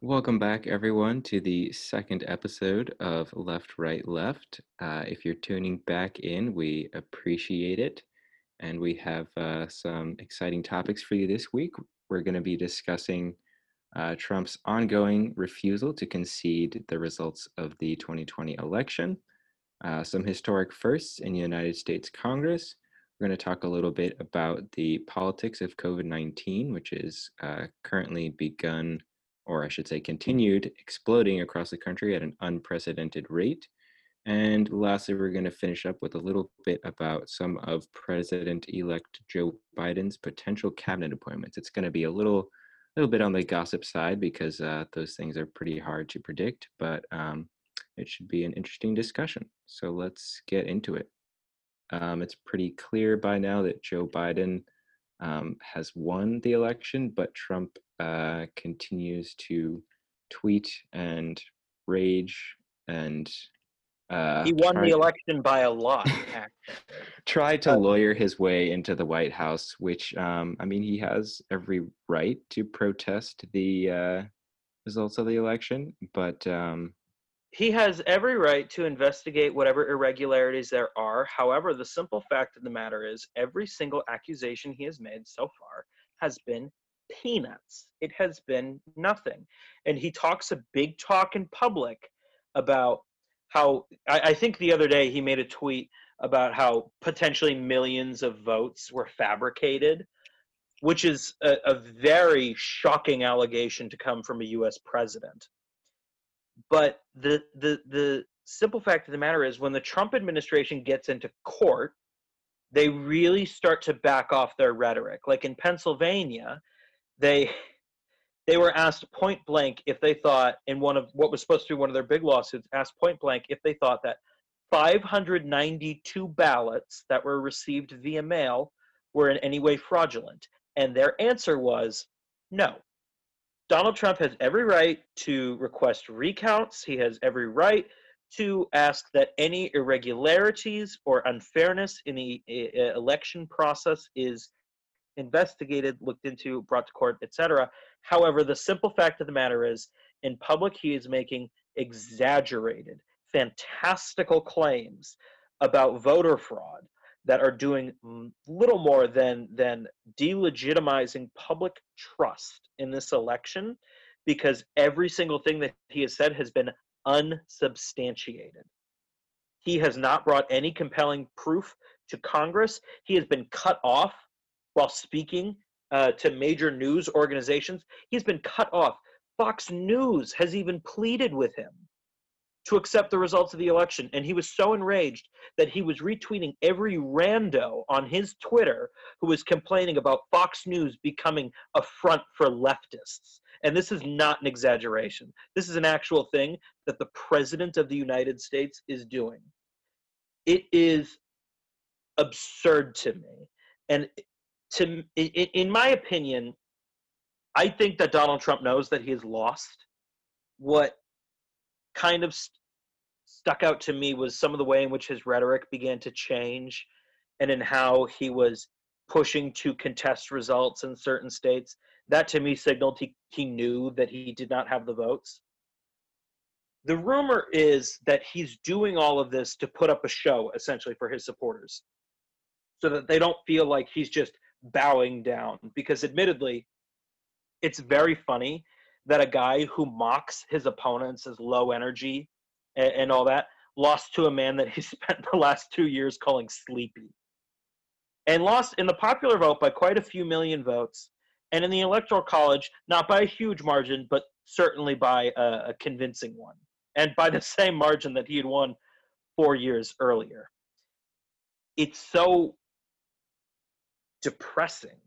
Welcome back, everyone, to the second episode of Left, Right, Left. Uh, if you're tuning back in, we appreciate it. And we have uh, some exciting topics for you this week. We're going to be discussing uh, Trump's ongoing refusal to concede the results of the 2020 election, uh, some historic firsts in the United States Congress. We're going to talk a little bit about the politics of COVID 19, which is uh, currently begun or I should say continued exploding across the country at an unprecedented rate. And lastly, we're going to finish up with a little bit about some of President elect Joe Biden's potential cabinet appointments. It's going to be a little, little bit on the gossip side because uh, those things are pretty hard to predict, but um, it should be an interesting discussion. So let's get into it. Um, it's pretty clear by now that Joe Biden um, has won the election, but Trump uh, continues to tweet and rage and uh, he won the election by a lot. tried to lawyer his way into the White House, which um, I mean, he has every right to protest the uh, results of the election, but um, he has every right to investigate whatever irregularities there are. However, the simple fact of the matter is, every single accusation he has made so far has been peanuts. It has been nothing. And he talks a big talk in public about how, I, I think the other day he made a tweet about how potentially millions of votes were fabricated, which is a, a very shocking allegation to come from a US president. But the the the simple fact of the matter is when the Trump administration gets into court, they really start to back off their rhetoric. Like in Pennsylvania, they they were asked point blank if they thought in one of what was supposed to be one of their big lawsuits asked point blank if they thought that 592 ballots that were received via mail were in any way fraudulent and their answer was no Donald Trump has every right to request recounts. He has every right to ask that any irregularities or unfairness in the uh, election process is investigated, looked into, brought to court, etc. However, the simple fact of the matter is, in public, he is making exaggerated, fantastical claims about voter fraud that are doing little more than than delegitimizing public trust in this election because every single thing that he has said has been unsubstantiated. He has not brought any compelling proof to Congress. He has been cut off while speaking uh, to major news organizations. He's been cut off. Fox News has even pleaded with him to accept the results of the election. And he was so enraged that he was retweeting every rando on his Twitter who was complaining about Fox News becoming a front for leftists. And this is not an exaggeration. This is an actual thing that the President of the United States is doing. It is absurd to me. And to in my opinion, I think that Donald Trump knows that he has lost. What kind of st- stuck out to me was some of the way in which his rhetoric began to change and in how he was pushing to contest results in certain states. That to me signaled he, he knew that he did not have the votes. The rumor is that he's doing all of this to put up a show essentially for his supporters so that they don't feel like he's just bowing down. Because admittedly, it's very funny that a guy who mocks his opponents as low energy and, and all that lost to a man that he spent the last two years calling sleepy and lost in the popular vote by quite a few million votes and in the electoral college not by a huge margin but certainly by a, a convincing one and by the same margin that he had won four years earlier it's so depressing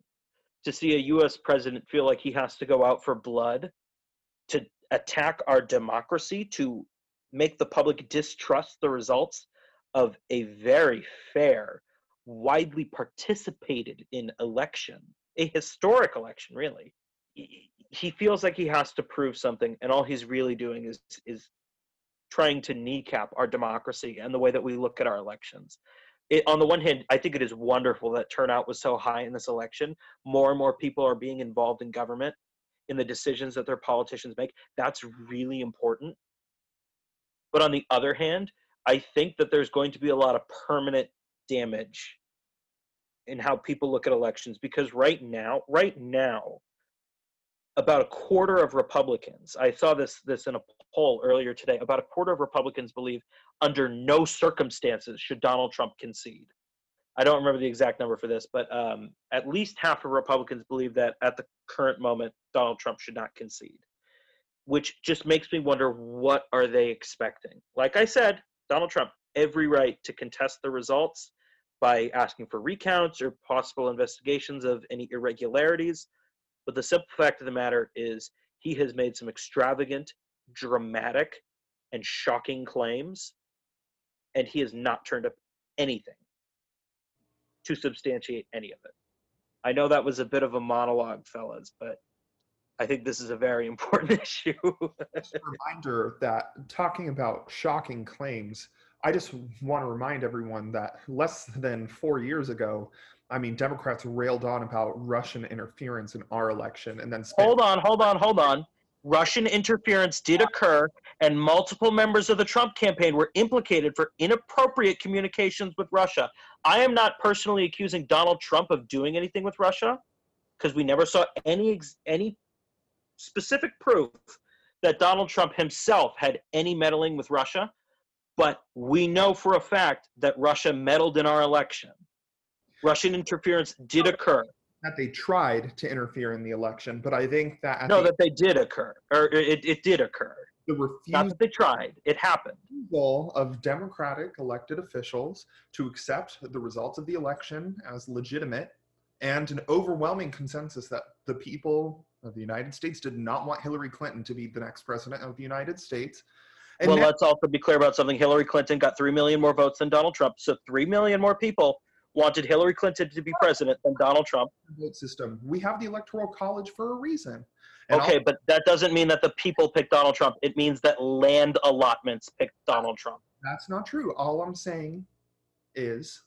to see a US president feel like he has to go out for blood to attack our democracy, to make the public distrust the results of a very fair, widely participated in election, a historic election, really. He feels like he has to prove something, and all he's really doing is is trying to kneecap our democracy and the way that we look at our elections. It, on the one hand, I think it is wonderful that turnout was so high in this election. More and more people are being involved in government in the decisions that their politicians make. That's really important. But on the other hand, I think that there's going to be a lot of permanent damage in how people look at elections because right now, right now, about a quarter of Republicans, I saw this this in a poll earlier today, about a quarter of Republicans believe under no circumstances should Donald Trump concede. I don't remember the exact number for this, but um, at least half of Republicans believe that at the current moment Donald Trump should not concede, which just makes me wonder what are they expecting. Like I said, Donald Trump every right to contest the results by asking for recounts or possible investigations of any irregularities. But the simple fact of the matter is, he has made some extravagant, dramatic, and shocking claims, and he has not turned up anything to substantiate any of it. I know that was a bit of a monologue, fellas, but I think this is a very important issue. Just a reminder that talking about shocking claims, I just want to remind everyone that less than four years ago, I mean, Democrats railed on about Russian interference in our election and then spent- hold on, hold on, hold on. Russian interference did occur, and multiple members of the Trump campaign were implicated for inappropriate communications with Russia. I am not personally accusing Donald Trump of doing anything with Russia, because we never saw any any specific proof that Donald Trump himself had any meddling with Russia. But we know for a fact that Russia meddled in our election. Russian interference did occur. That they tried to interfere in the election, but I think that no, the, that they did occur, or it, it did occur. the Not refusal that they tried; it happened. of Democratic elected officials to accept the results of the election as legitimate and an overwhelming consensus that the people of the United States did not want Hillary Clinton to be the next president of the United States. And well, now- let's also be clear about something. Hillary Clinton got three million more votes than Donald Trump, so three million more people wanted Hillary Clinton to be president than Donald Trump. vote system. We have the electoral college for a reason. And Okay, but that doesn't mean that the people picked Donald Trump. It means that land allotments picked Donald Trump. That's not true. All I'm saying is,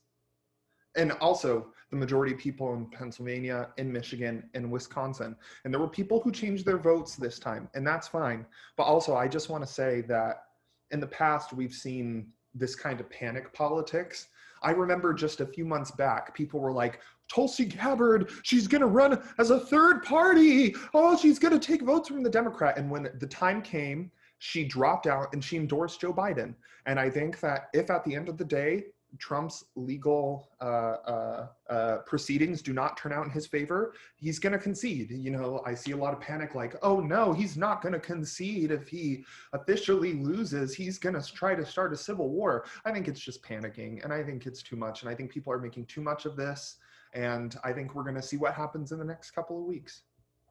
and also the majority of people in Pennsylvania, in Michigan, in Wisconsin, and there were people who changed their votes this time, and that's fine. But also, I just want to say that in the past, we've seen this kind of panic politics. I remember just a few months back, people were like, Tulsi Gabbard, she's going to run as a third party. Oh, she's going to take votes from the Democrat. And when the time came, she dropped out and she endorsed Joe Biden. And I think that if at the end of the day, Trump's legal uh, uh, uh, proceedings do not turn out in his favor, he's going to concede. You know, I see a lot of panic like, oh no, he's not going to concede if he officially loses. He's going to try to start a civil war. I think it's just panicking and I think it's too much. And I think people are making too much of this. And I think we're going to see what happens in the next couple of weeks.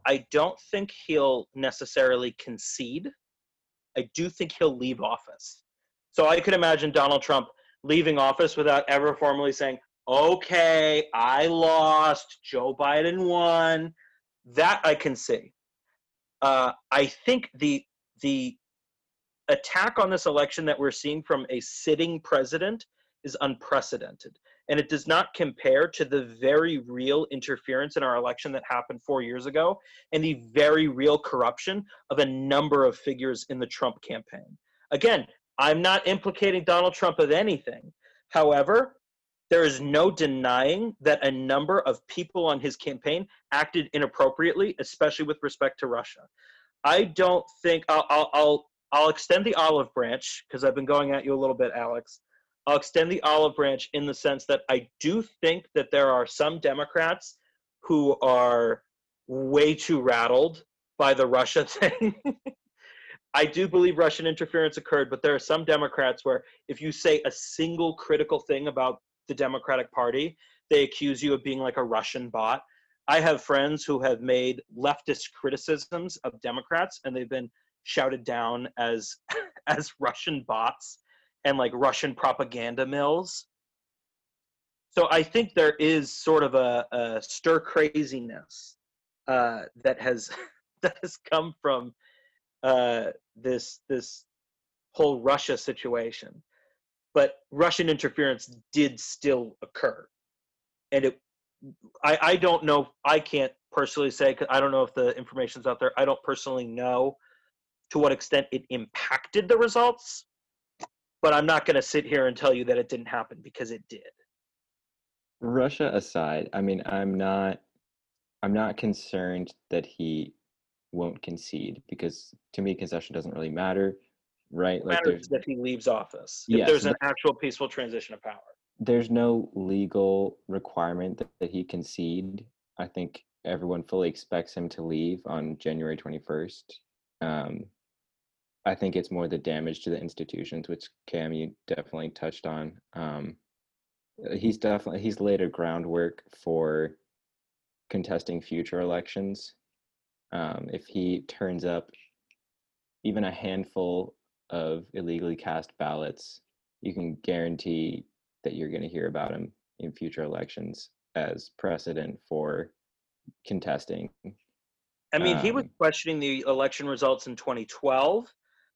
I don't think he'll necessarily concede. I do think he'll leave office. So I could imagine Donald Trump leaving office without ever formally saying, okay, I lost, Joe Biden won. That I can see. Uh, I think the the attack on this election that we're seeing from a sitting president is unprecedented. And it does not compare to the very real interference in our election that happened four years ago and the very real corruption of a number of figures in the Trump campaign. Again, I'm not implicating Donald Trump of anything. However, there is no denying that a number of people on his campaign acted inappropriately, especially with respect to Russia. I don't think I'll I'll I'll, I'll extend the olive branch because I've been going at you a little bit, Alex. I'll extend the olive branch in the sense that I do think that there are some Democrats who are way too rattled by the Russia thing. I do believe Russian interference occurred, but there are some Democrats where if you say a single critical thing about the Democratic Party, they accuse you of being like a Russian bot. I have friends who have made leftist criticisms of Democrats and they've been shouted down as as Russian bots and like Russian propaganda mills. So I think there is sort of a, a stir craziness uh, that has that has come from uh, this this whole Russia situation. But Russian interference did still occur, and it I, I don't know. I can't personally say. 'cause I don't know if the information's out there. I don't personally know to what extent it impacted the results. But I'm not going to sit here and tell you that it didn't happen because it did. Russia aside, I mean, I'm not I'm not concerned that he won't concede because to me concession doesn't really matter, right? Like matters that he leaves office. If Yes, there's an actual peaceful transition of power. there's no legal requirement that, that he concede. I think everyone fully expects him to leave on January 21st. Um, I think it's more the damage to the institutions, which Cam you definitely touched on. Um, he's definitely he's laid a groundwork for contesting future elections. Um, if he turns up even a handful of illegally cast ballots, you can guarantee that you're going to hear about him in future elections as precedent for contesting. I mean, he was Um, questioning the election results in 2012.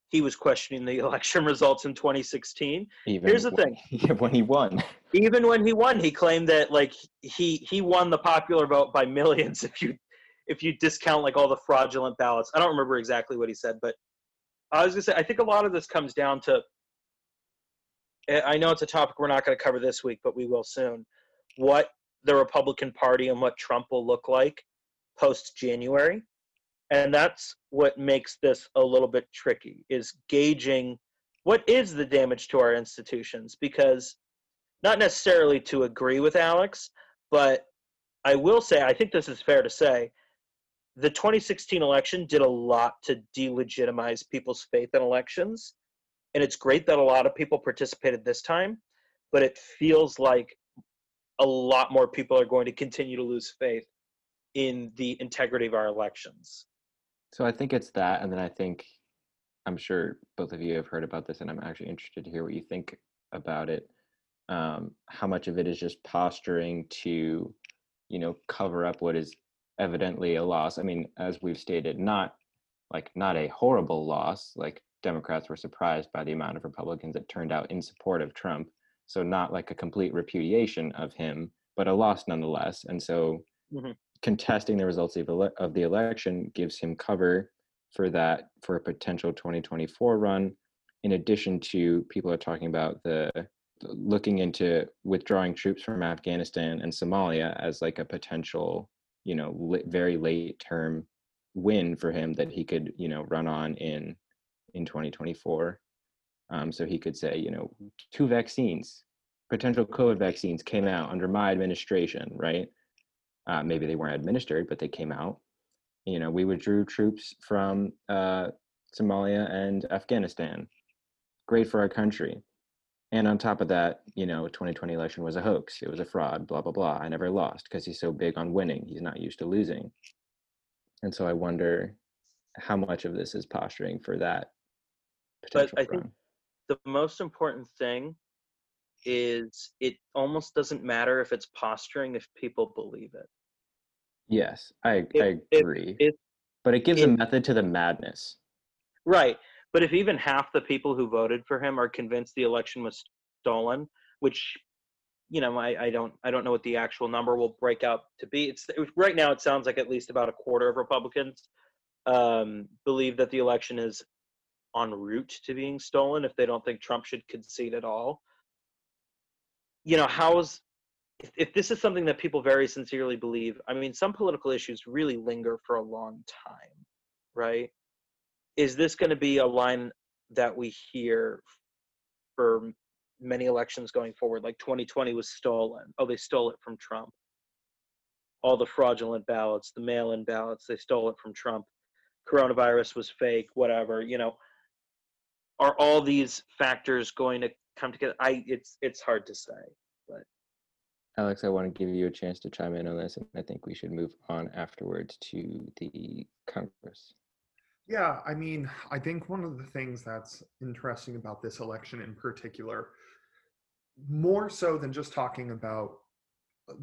He was questioning the election results in 2016. Even Here's the when- thing. yeah, when he won. Even when he won, he claimed that like he he won the popular vote by millions. If you if you discount like all the fraudulent ballots, I don't remember exactly what he said, but I was gonna say I think a lot of this comes down to. I know it's a topic we're not going to cover this week, but we will soon. What the Republican Party and what Trump will look like post January. And that's what makes this a little bit tricky is gauging what is the damage to our institutions because not necessarily to agree with Alex, but I will say I think this is fair to say the 2016 election did a lot to delegitimize people's faith in elections. And it's great that a lot of people participated this time, but it feels like a lot more people are going to continue to lose faith in the integrity of our elections. So I think it's that, and then I think I'm sure both of you have heard about this, and I'm actually interested to hear what you think about it. Um, how much of it is just posturing to, you know, cover up what is evidently a loss? I mean, as we've stated, not like not a horrible loss. Like Democrats were surprised by the amount of Republicans that turned out in support of Trump. So not like a complete repudiation of him, but a loss nonetheless. And so Mhm. contesting the results of, ele- of the election gives him cover for that for a potential 2024 run in addition to people are talking about the looking into withdrawing troops from afghanistan and somalia as like a potential you know li- very late term win for him that he could you know run on in in 2024 um, so he could say you know two vaccines potential covid vaccines came out under my administration right uh, maybe they weren't administered, but they came out. You know, we withdrew troops from uh, Somalia and Afghanistan. Great for our country. And on top of that, you know, 2020 election was a hoax. It was a fraud. Blah blah blah. I never lost because he's so big on winning. He's not used to losing. And so I wonder how much of this is posturing for that But I think the most important thing is it almost doesn't matter if it's posturing if people believe it. Yes, I I agree. but it gives a method to the madness. Right. But if even half the people who voted for him are convinced the election was stolen, which you know, I, I don't I don't know what the actual number will break out to be. It's it, right now it sounds like at least about a quarter of Republicans um, believe that the election is en route to being stolen if they don't think Trump should concede at all. You know, how's if, if this is something that people very sincerely believe, I mean, some political issues really linger for a long time, right? Is this going to be a line that we hear for many elections going forward? Like 2020 was stolen. Oh, they stole it from Trump. All the fraudulent ballots, the mail in ballots, they stole it from Trump. Coronavirus was fake, whatever. You know, are all these factors going to come together? I it's it's hard to say. But Alex, I want to give you a chance to chime in on this, and I think we should move on afterwards to the Congress. Yeah, I mean, I think one of the things that's interesting about this election in particular, more so than just talking about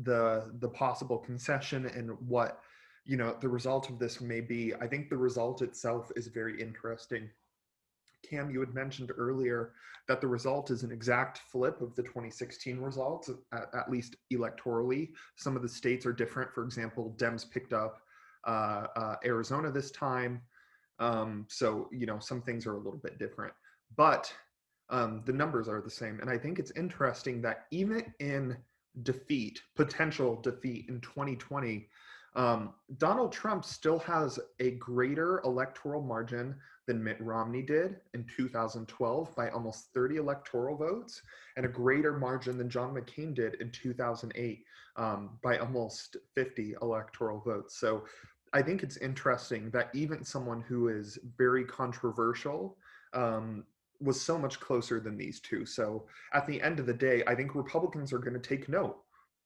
the the possible concession and what you know the result of this may be, I think the result itself is very interesting Cam, you had mentioned earlier that the result is an exact flip of the 2016 results, at, at least electorally. Some of the states are different. For example, Dems picked up uh, uh, Arizona this time. Um, so, you know, some things are a little bit different. But um, the numbers are the same. And I think it's interesting that even in defeat, potential defeat in 2020, um, Donald Trump still has a greater electoral margin than Mitt Romney did in 2012 by almost 30 electoral votes, and a greater margin than John McCain did in 2008 um, by almost 50 electoral votes. So I think it's interesting that even someone who is very controversial um, was so much closer than these two. So at the end of the day, I think Republicans are going to take note.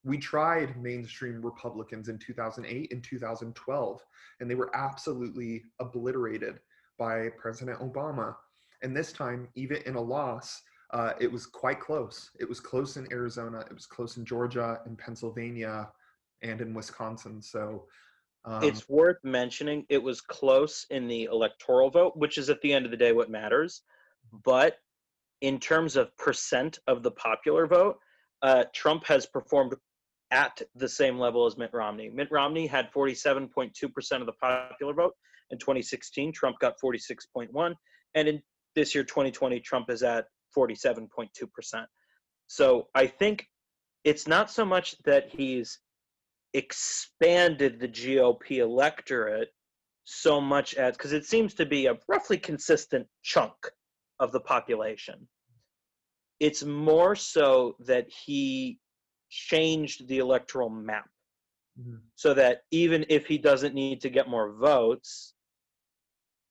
We tried mainstream Republicans in 2008 and 2012, and they were absolutely obliterated by President Obama. And this time, even in a loss, uh, it was quite close. It was close in Arizona, it was close in Georgia, in Pennsylvania, and in Wisconsin. So um, it's worth mentioning it was close in the electoral vote, which is at the end of the day what matters. But in terms of percent of the popular vote, uh, Trump has performed at the same level as Mitt Romney. Mitt Romney had 47.2% of the popular vote in 2016. Trump got 46.1, and in this year, 2020, Trump is at 47.2%. So I think it's not so much that he's expanded the GOP electorate so much as because it seems to be a roughly consistent chunk of the population. It's more so that he changed the electoral map mm-hmm. so that even if he doesn't need to get more votes,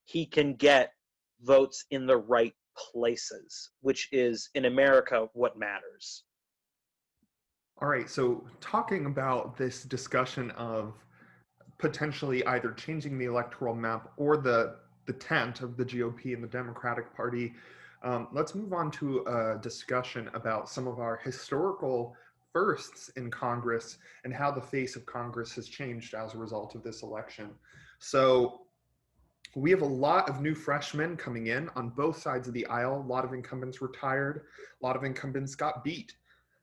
he can get votes in the right places, which is in America what matters. All right, so talking about this discussion of potentially either changing the electoral map or the the tent of the GOP and the Democratic Party, um, let's move on to a discussion about some of our historical firsts in Congress and how the face of Congress has changed as a result of this election. So, we have a lot of new freshmen coming in on both sides of the aisle. A lot of incumbents retired. A lot of incumbents got beat.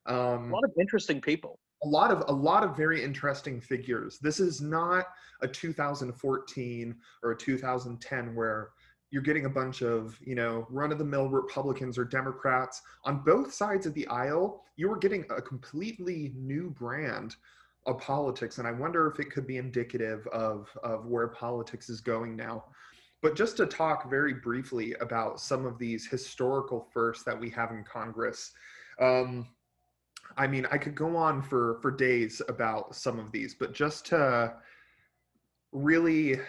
Um, a lot of interesting people. A lot of a lot of very interesting figures. This is not a 2014 or a 2010 where you're getting a bunch of you know run-of-the-mill republicans or democrats on both sides of the aisle you were getting a completely new brand of politics and i wonder if it could be indicative of of where politics is going now but just to talk very briefly about some of these historical firsts that we have in congress um, i mean i could go on for for days about some of these but just to really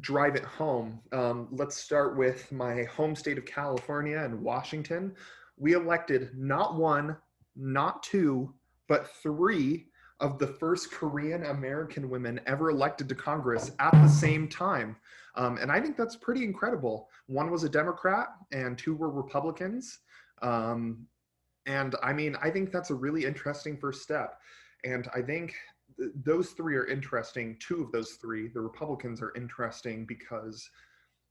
drive it home, um, let's start with my home state of California and Washington. We elected not one, not two, but three of the first Korean American women ever elected to Congress at the same time. Um, and I think that's pretty incredible. One was a Democrat and two were Republicans. Um, and I mean, I think that's a really interesting first step. And I think those three are interesting. Two of those three, the Republicans, are interesting because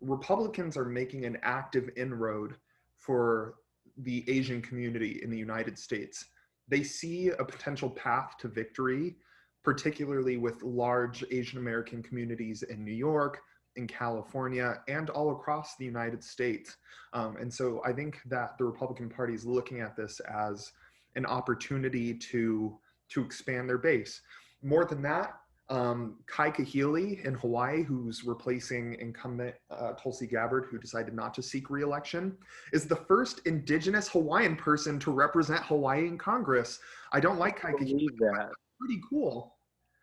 Republicans are making an active inroad for the Asian community in the United States. They see a potential path to victory, particularly with large Asian American communities in New York, in California, and all across the United States. Um, and so I think that the Republican Party is looking at this as an opportunity to to expand their base. More than that, um, Kai Kahele in Hawaii, who's replacing incumbent uh, Tulsi Gabbard, who decided not to seek reelection, is the first indigenous Hawaiian person to represent Hawaii in Congress. I don't like Kai Kahele. That. Pretty cool.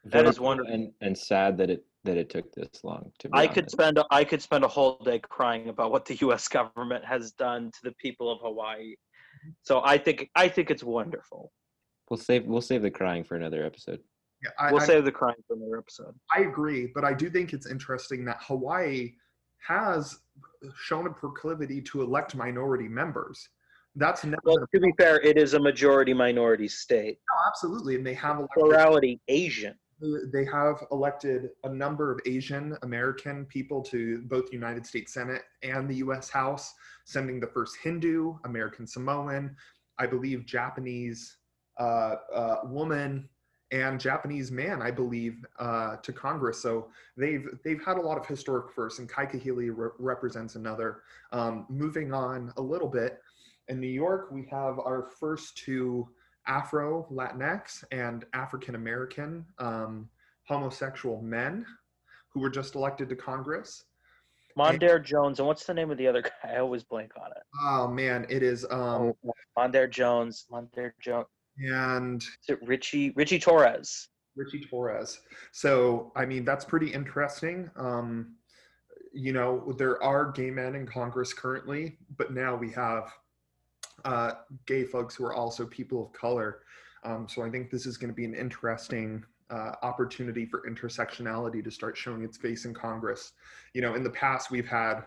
That is wonderful and, and sad that it that it took this long to I honest. could spend a, I could spend a whole day crying about what the US government has done to the people of Hawaii. So I think I think it's wonderful. We'll save we'll save the crying for another episode. Yeah, I, we'll I, save the crying for another episode. I agree, but I do think it's interesting that Hawaii has shown a proclivity to elect minority members. That's never well, to be fair, it is a majority minority state. No, absolutely, and they have a plurality Asian. They have elected a number of Asian American people to both the United States Senate and the US House, sending the first Hindu, American Samoan, I believe Japanese uh, uh, woman and Japanese man, I believe, uh, to Congress. So they've they've had a lot of historic firsts, and Kai Kahele re- represents another. Um, moving on a little bit, in New York, we have our first two Afro Latinx and African American um, homosexual men who were just elected to Congress. Mondaire Jones, and what's the name of the other guy? I always blank on it. Oh man, it is um Oh, Mondaire Jones, Mondaire Jones. and Is it Richie Richie Torres? Richie Torres. So I mean that's pretty interesting. Um, you know there are gay men in Congress currently, but now we have uh, gay folks who are also people of color. Um, so I think this is going to be an interesting uh, opportunity for intersectionality to start showing its face in Congress. You know, in the past we've had,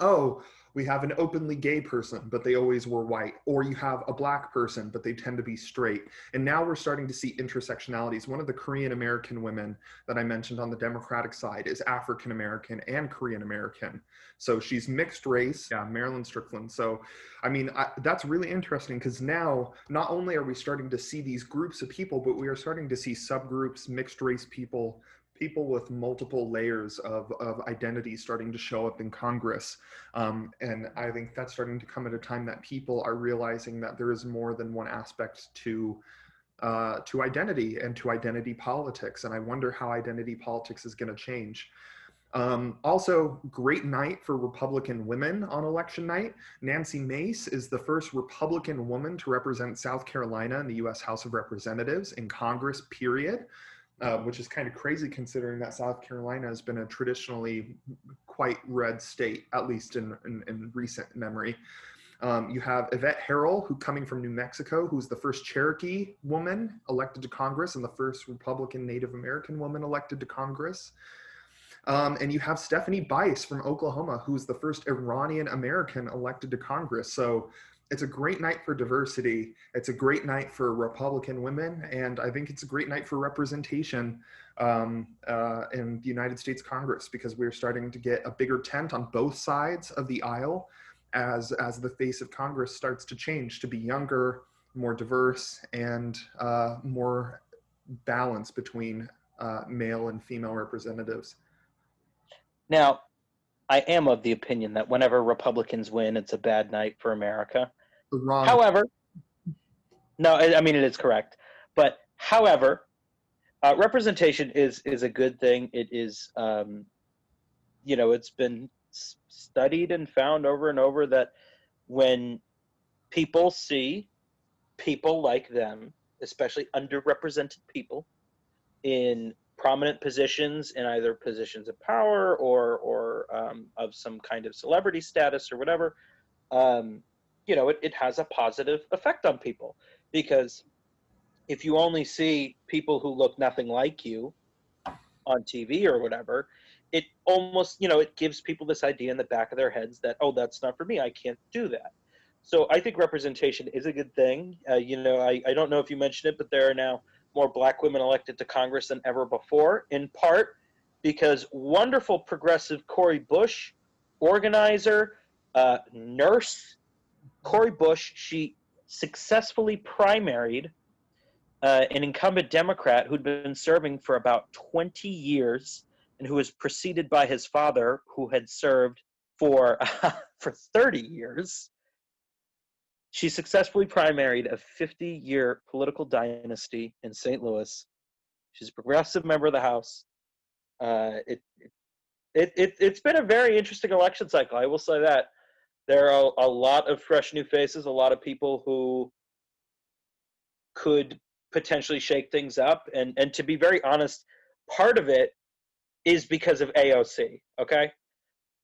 oh, we have an openly gay person, but they always were white, or you have a black person, but they tend to be straight. And now we're starting to see intersectionalities. One of the Korean American women that I mentioned on the Democratic side is African American and Korean American. So she's mixed race, yeah, Marilyn Strickland. So, I mean, I, that's really interesting because now not only are we starting to see these groups of people, but we are starting to see subgroups, mixed race people, people with multiple layers of, of identity starting to show up in Congress. Um, and I think that's starting to come at a time that people are realizing that there is more than one aspect to uh, to identity and to identity politics. And I wonder how identity politics is going to change. Um, also, great night for Republican women on election night. Nancy Mace is the first Republican woman to represent South Carolina in the U.S. House of Representatives in Congress, period uh, which is kind of crazy considering that South Carolina has been a traditionally quite red state, at least in, in, in recent memory. Um, you have Yvette Herrell, who coming from New Mexico, who's the first Cherokee woman elected to Congress and the first Republican Native American woman elected to Congress. Um, and you have Stephanie Bice from Oklahoma, who's the first Iranian American elected to Congress. So it's a great night for diversity. It's a great night for Republican women, and I think it's a great night for representation um, uh, in the United States Congress because we're starting to get a bigger tent on both sides of the aisle as as the face of Congress starts to change to be younger, more diverse, and uh, more balance between uh, male and female representatives. Now, I am of the opinion that whenever Republicans win, it's a bad night for America. The wrong. However, no, I mean it is correct, but however, uh, representation is is a good thing. It is, um, you know, it's been studied and found over and over that when people see people like them, especially underrepresented people, in prominent positions in either positions of power or or um, of some kind of celebrity status or whatever, um, you know, it, it has a positive effect on people because if you only see people who look nothing like you on TV or whatever, it almost, you know, it gives people this idea in the back of their heads that, oh, that's not for me. I can't do that. So I think representation is a good thing. Uh, you know, I, I don't know if you mentioned it, but there are now more black women elected to Congress than ever before, in part because wonderful progressive Cori Bush, organizer, uh, nurse, Cori Bush, she successfully primaried uh, an incumbent Democrat who'd been serving for about 20 years and who was preceded by his father, who had served for for 30 years. She successfully primaried a 50-year political dynasty in St. Louis. She's a progressive member of the House. Uh, it, it, it, it's been a very interesting election cycle. I will say that there are a lot of fresh new faces, a lot of people who could potentially shake things up. And and to be very honest, part of it is because of AOC, okay?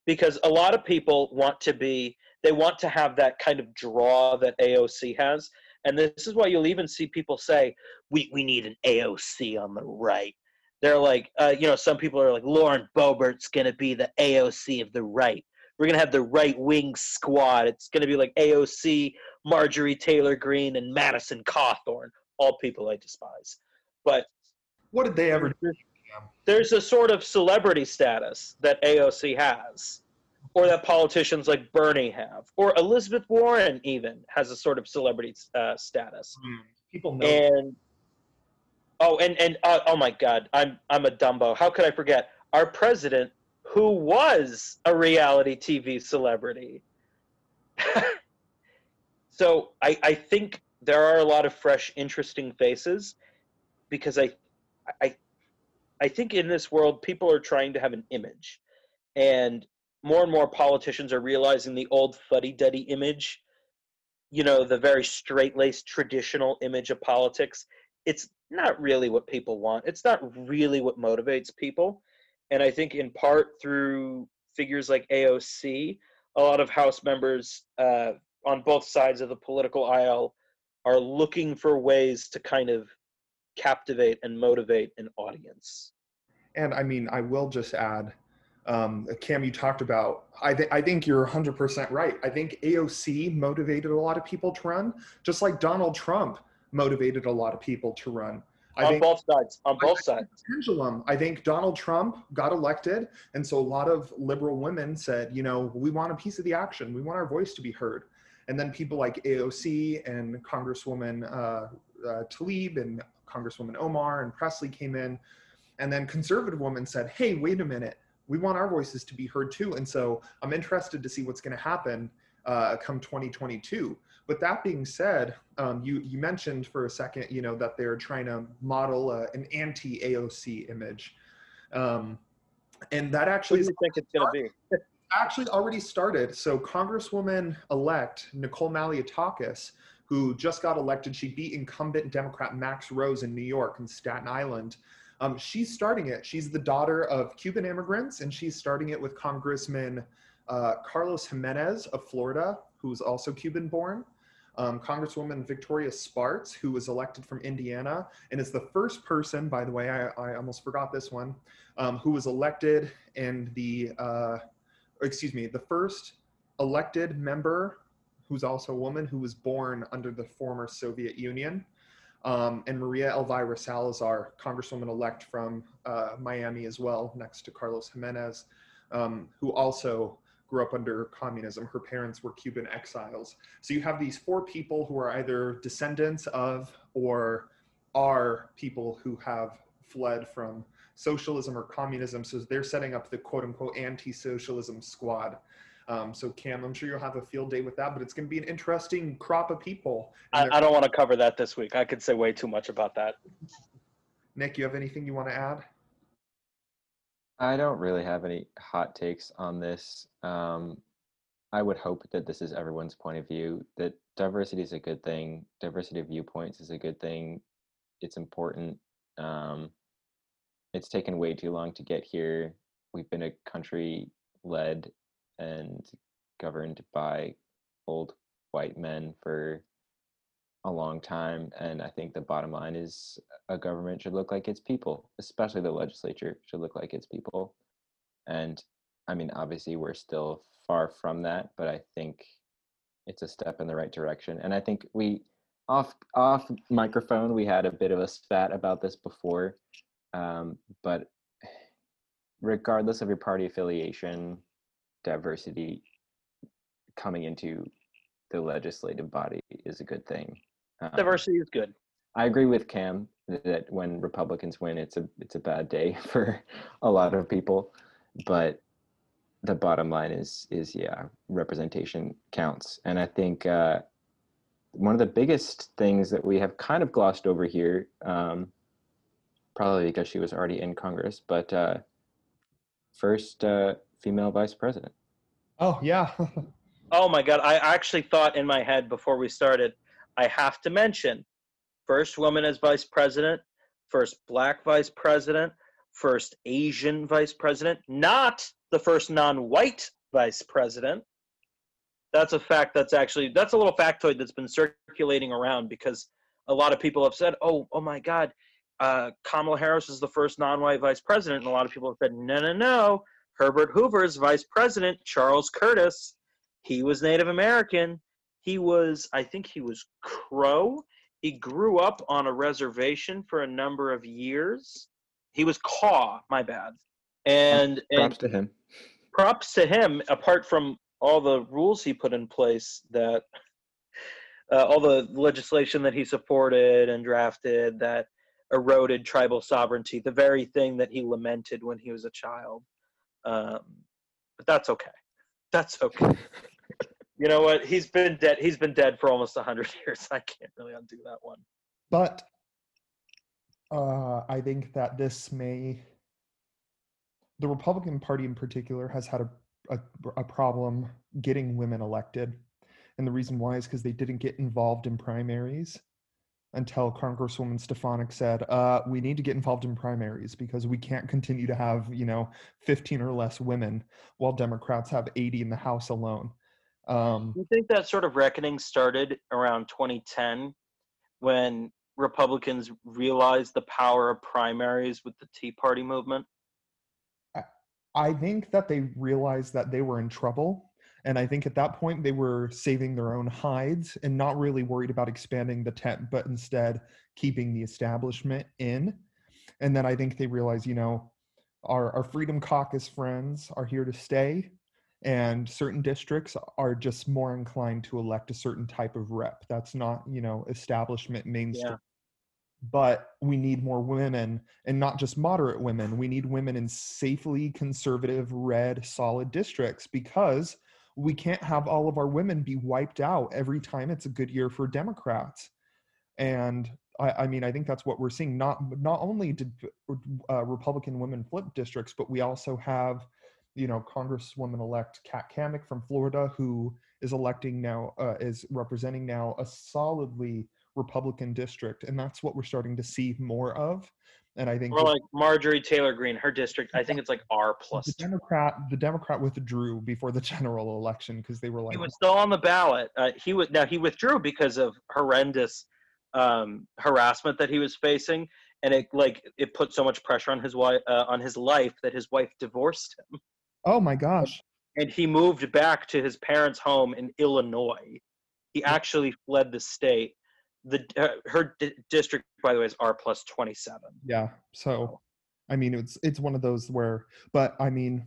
Because a lot of people want to be they want to have that kind of draw that AOC has. And this is why you'll even see people say, we, we need an AOC on the right. They're like, uh, you know, some people are like, Lauren Boebert's going to be the AOC of the right. We're going to have the right wing squad. It's going to be like AOC, Marjorie Taylor Greene, and Madison Cawthorn, all people I despise. But What did they ever do? There's a sort of celebrity status that AOC has, or that politicians like Bernie have, or Elizabeth Warren even has a sort of celebrity uh, status. People know. And oh, and and uh, oh my God, I'm I'm a dumbo. How could I forget our president, who was a reality TV celebrity? so I I think there are a lot of fresh, interesting faces, because I I I think in this world people are trying to have an image, and more and more politicians are realizing the old fuddy-duddy image you know the very straight-laced traditional image of politics. It's not really what people want. It's not really what motivates people and i think in part through figures like aoc a lot of house members uh, on both sides of the political aisle are looking for ways to kind of captivate and motivate an audience And I mean, I will just add, um, Cam, you talked about. I think I think you're 100 percent right. I think AOC motivated a lot of people to run, just like Donald Trump motivated a lot of people to run. I on think both sides on both sides pendulum. I think Donald Trump got elected, and so a lot of liberal women said, you know, we want a piece of the action. We want our voice to be heard. And then people like AOC and Congresswoman uh, uh, Tlaib and Congresswoman Omar and Presley came in, and then conservative women said, hey, wait a minute, we want our voices to be heard too. And so I'm interested to see what's going to happen uh, come 2022. With that being said, um, you you mentioned for a second, you know, that they're trying to model uh, an anti-AOC image, um, and that actually do is you think it's going to be? actually already started. So Congresswoman-elect Nicole Malliotakis, who just got elected, she beat incumbent Democrat Max Rose in New York and Staten Island. Um, she's starting it. She's the daughter of Cuban immigrants, and she's starting it with Congressman uh, Carlos Gimenez of Florida, who's also Cuban-born. Um, Congresswoman Victoria Spartz, who was elected from Indiana, and is the first person, by the way, I, I almost forgot this one, um, who was elected and the uh, excuse me, the first elected member who's also a woman who was born under the former Soviet Union. Um, and Maria Elvira Salazar, Congresswoman elect from uh, Miami as well, next to Carlos Gimenez, um, who also grew up under communism. Her parents were Cuban exiles. So you have these four people who are either descendants of or are people who have fled from socialism or communism. So they're setting up the quote unquote anti socialism squad. Um, so, Cam, I'm sure you'll have a field day with that, but it's going to be an interesting crop of people. I, I don't want to cover that this week. I could say way too much about that. Nick, you have anything you want to add? I don't really have any hot takes on this. Um, I would hope that this is everyone's point of view, that diversity is a good thing, diversity of viewpoints is a good thing. It's important. Um, it's taken way too long to get here. We've been a country led and governed by old white men for a long time. And I think the bottom line is a government should look like its people, especially the legislature should look like its people. And I mean, obviously, we're still far from that, but I think it's a step in the right direction. And I think we, off off microphone, we had a bit of a spat about this before, um, but regardless of your party affiliation, diversity coming into the legislative body is a good thing. Um, Diversity is good. I agree with Cam that when Republicans win, it's a it's a bad day for a lot of people, but the bottom line is is yeah, representation counts, and I think uh, one of the biggest things that we have kind of glossed over here, um, probably because she was already in Congress, but uh, first uh, female vice president. Oh, yeah. Oh my God. I actually thought in my head before we started, I have to mention first woman as vice president, first black vice president, first Asian vice president, not the first non white vice president. That's a fact that's actually, that's a little factoid that's been circulating around because a lot of people have said, oh, oh my God, uh, Kamala Harris is the first non white vice president. And a lot of people have said, no, no, no. Herbert Hoover's vice president, Charles Curtis, he was Native American. He was, I think he was Crow, he grew up on a reservation for a number of years. He was Kaw, my bad. And, and Props to him. props to him apart from all the rules he put in place that uh, all the legislation that he supported and drafted that eroded tribal sovereignty the very thing that he lamented when he was a child um, but that's okay that's okay you know what he's been dead he's been dead for almost 100 years i can't really undo that one But uh, I think that this may, the Republican Party in particular has had a, a, a problem getting women elected. And the reason why is because they didn't get involved in primaries until Congresswoman Stefanik said, uh, we need to get involved in primaries because we can't continue to have, you know, 15 or less women while Democrats have 80 in the House alone. Um, Do you think that sort of reckoning started around 2010 when Republicans realized the power of primaries with the Tea Party movement? I think that they realized that they were in trouble. And I think at that point they were saving their own hides and not really worried about expanding the tent, but instead keeping the establishment in. And then I think they realized, you know, our, our Freedom Caucus friends are here to stay. And certain districts are just more inclined to elect a certain type of rep. That's not, you know, establishment mainstream. Yeah. But we need more women and not just moderate women. We need women in safely conservative, red, solid districts because we can't have all of our women be wiped out every time it's a good year for Democrats. And I, I mean, I think that's what we're seeing. Not not only did uh, Republican women flip districts, but we also have, you know, Congresswoman-elect Kat Cammack from Florida, who is electing now, uh, is representing now a solidly Republican district, and that's what we're starting to see more of. And I think Or like Marjorie Taylor Greene, her district, I think it's like R plus. the Democrat the Democrat withdrew before the general election because they were like He was still on the ballot. Uh, he was now he withdrew because of horrendous um, harassment that he was facing, and it like it put so much pressure on his wife uh, on his life that his wife divorced him, oh my gosh and he moved back to his parents' home in Illinois. He actually fled the state. The uh, her di- district, by the way, is R plus twenty seven. yeah so I mean it's it's one of those where but I mean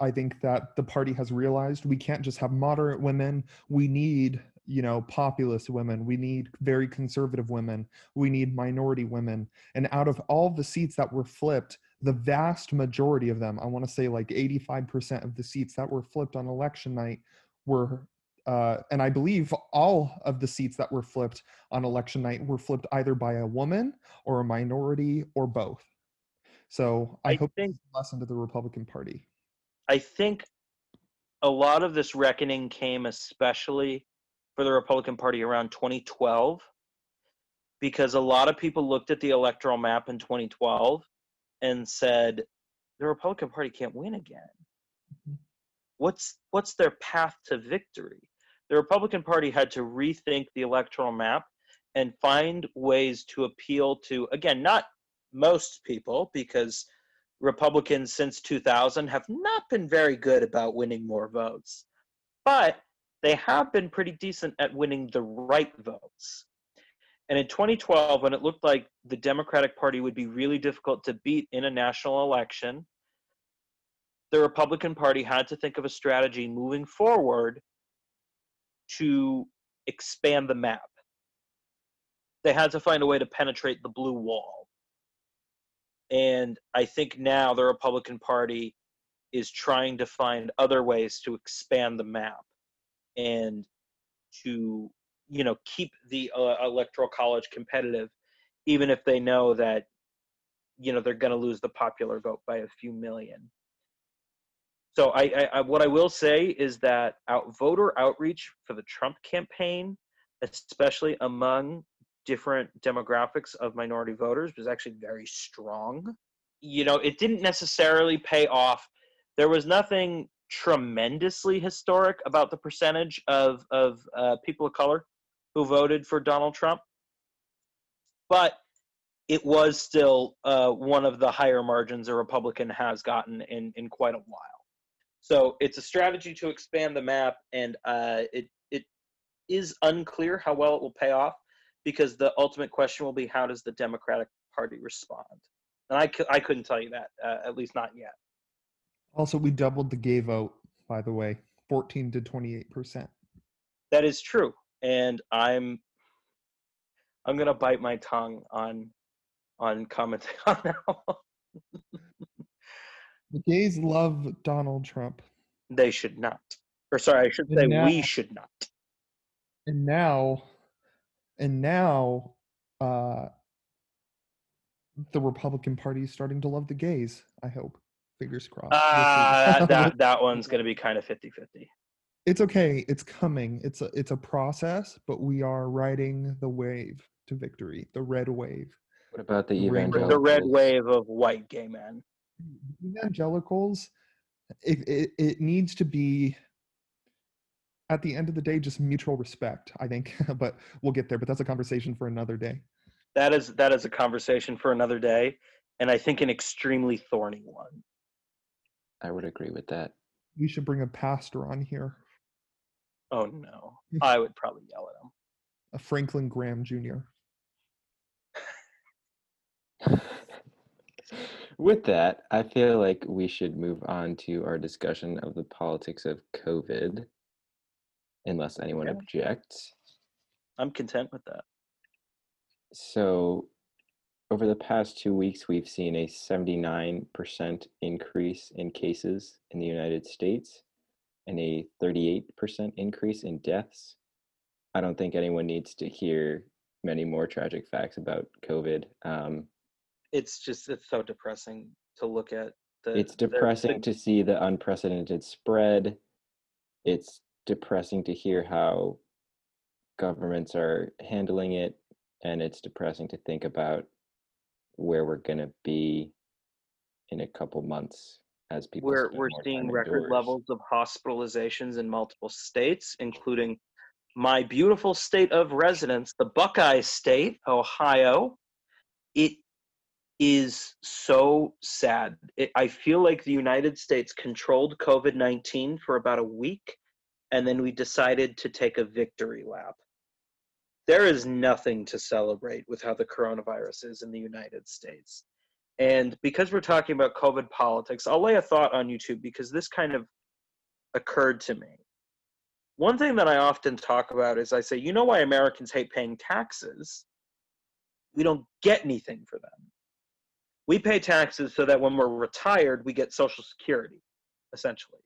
I think that the party has realized we can't just have moderate women we need you know populist women we need very conservative women we need minority women and out of all the seats that were flipped the vast majority of them i want to say like 85% of the seats that were flipped on election night were uh, and i believe all of the seats that were flipped on election night were flipped either by a woman or a minority or both. So i, I hope think- it's a lesson to the republican party. I think a lot of this reckoning came especially for the Republican Party around 2012 because a lot of people looked at the electoral map in 2012 and said the Republican Party can't win again. Mhm. What's what's their path to victory? The Republican Party had to rethink the electoral map and find ways to appeal to again not most people because Republicans since 2000 have not been very good about winning more votes, but they have been pretty decent at winning the right votes. And in 2012, when it looked like the Democratic Party would be really difficult to beat in a national election, the Republican Party had to think of a strategy moving forward to expand the map. They had to find a way to penetrate the blue wall. And I think now the Republican Party is trying to find other ways to expand the map and to, you know, keep the uh, electoral college competitive, even if they know that, you know, they're going to lose the popular vote by a few million. So I, I, I what I will say is that out voter outreach for the Trump campaign, especially among different demographics of minority voters, was actually very strong. You know, it didn't necessarily pay off. There was nothing tremendously historic about the percentage of of uh, people of color who voted for Donald Trump, but it was still uh, one of the higher margins a Republican has gotten in in quite a while. So it's a strategy to expand the map, and uh, it it is unclear how well it will pay off because the ultimate question will be how does the Democratic Party respond? And I, I couldn't tell you that, uh, at least not yet. Also, we doubled the gay vote, by the way, 14 to 28%. That is true. And I'm I'm gonna bite my tongue on on commenting on that one. The gays love Donald Trump. They should not. Or sorry, I should And say now- we should not. And now, and now, uh, the Republican Party is starting to love the gays. I hope. Fingers crossed. Uh, that, that that one's gonna be kind of 50-50. It's okay. It's coming. It's a it's a process, but we are riding the wave to victory. The red wave. What about the The red- evangelicals? The red wave of white gay men. Evangelicals, it, it it needs to be. At the end of the day, just mutual respect. I think, but we'll get there. But that's a conversation for another day. That is that is a conversation for another day, and I think an extremely thorny one. I would agree with that. We should bring a pastor on here, Oh no, I would probably yell at him. a Franklin Graham Jr. With that, I feel like we should move on to our discussion of the politics of COVID, unless anyone Yeah. objects. I'm content with that. So, over the past two weeks, we've seen a 79% increase in cases in the United States and a 38% increase in deaths. I don't think anyone needs to hear many more tragic facts about COVID. Um, It's just it's so depressing to look at. The, it's the- depressing the- to see the unprecedented spread. It's depressing to hear how governments are handling it. And it's depressing to think about where we're going to be in a couple months as people we're we're seeing record indoors. levels of hospitalizations in multiple states, including my beautiful state of residence, the Buckeye State, Ohio. It is so sad. It, I feel like the United States controlled COVID 19 for about a week, and then we decided to take a victory lap. There is nothing to celebrate with how the coronavirus is in the United States. And because we're talking about COVID politics, I'll lay a thought on YouTube because this kind of occurred to me. One thing that I often talk about is I say, you know why Americans hate paying taxes? We don't get anything for them. We pay taxes so that when we're retired, we get Social Security, essentially.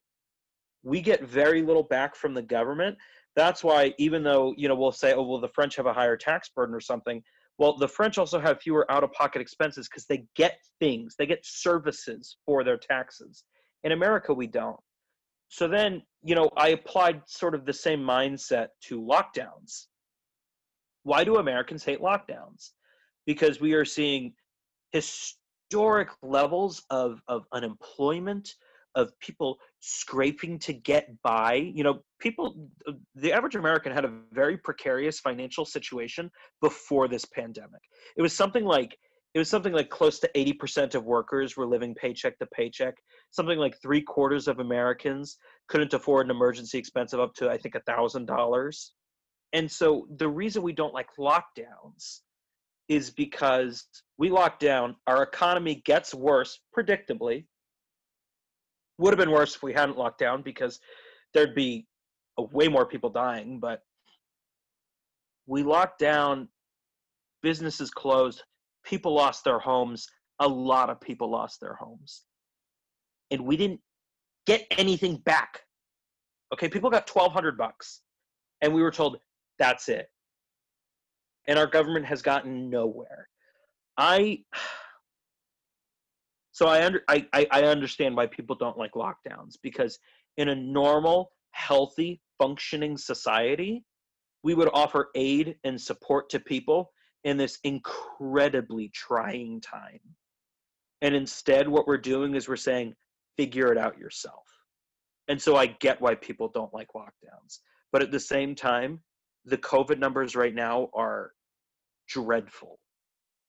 We get very little back from the government. That's why, even though, you know, we'll say, oh, well, the French have a higher tax burden or something, well, the French also have fewer out of pocket expenses because they get things, they get services for their taxes. In America, we don't. So then, you know, I applied sort of the same mindset to lockdowns. Why do Americans hate lockdowns? Because we are seeing historic levels of, of unemployment, of people scraping to get by. You know, people, uh, the average American had a very precarious financial situation before this pandemic. It was something like it was something like close to 80% of workers were living paycheck to paycheck. Something like three quarters of Americans couldn't afford an emergency expense of up to, I think, a thousand dollars. And so the reason we don't like lockdowns is because we lock down, our economy gets worse, predictably. Would have been worse if we hadn't locked down because there'd be way more people dying, but we locked down, businesses closed, people lost their homes, a lot of people lost their homes. And we didn't get anything back. Okay, people got 1200 bucks and we were told that's it. And our government has gotten nowhere. I so I under I, I, understand why people don't like lockdowns because in a normal, healthy, functioning society, we would offer aid and support to people in this incredibly trying time. And instead, what we're doing is we're saying, figure it out yourself. And so I get why people don't like lockdowns. But at the same time, the COVID numbers right now are dreadful.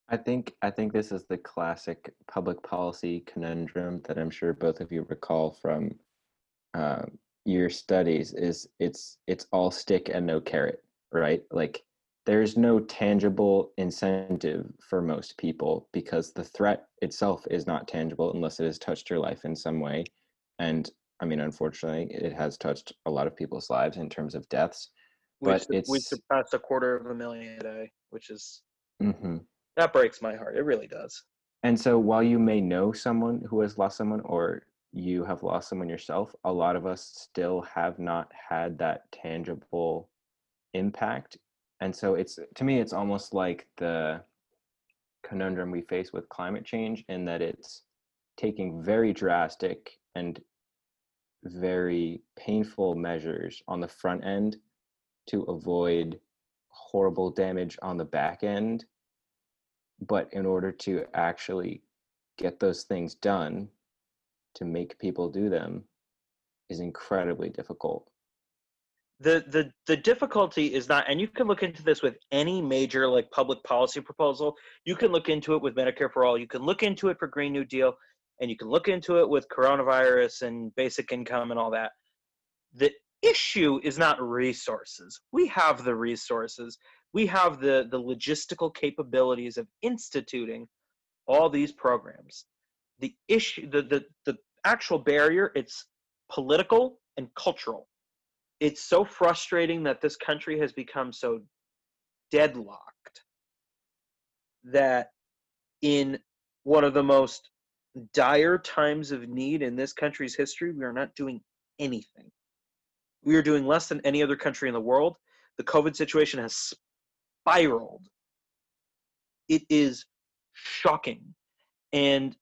I think I think this is the classic public policy conundrum that I'm sure both of you recall from um, your studies. Is it's it's all stick and no carrot, right? Like there's no tangible incentive for most people because the threat itself is not tangible unless it has touched your life in some way. And I mean, unfortunately, it has touched a lot of people's lives in terms of deaths. But we, it's we surpassed a quarter of a million a day, which is Mhm. That breaks my heart. It really does. And so while you may know someone who has lost someone or you have lost someone yourself, a lot of us still have not had that tangible impact. And so it's to me it's almost like the conundrum we face with climate change in that it's taking very drastic and very painful measures on the front end to avoid horrible damage on the back end but in order to actually get those things done to make people do them is incredibly difficult. The the the difficulty is not and you can look into this with any major like public policy proposal. You can look into it with medicare for all. You can look into it for green new deal and you can look into it with coronavirus and basic income and all that. The issue is not resources. We have the resources we have the the logistical capabilities of instituting all these programs the issue the the, the actual barrier it's political and cultural it's so frustrating that this country has become so deadlocked that in one of the most dire times of need in this country's history, we are not doing anything. We are doing less than any other country in the world. The COVID situation has spiraled. It is shocking. And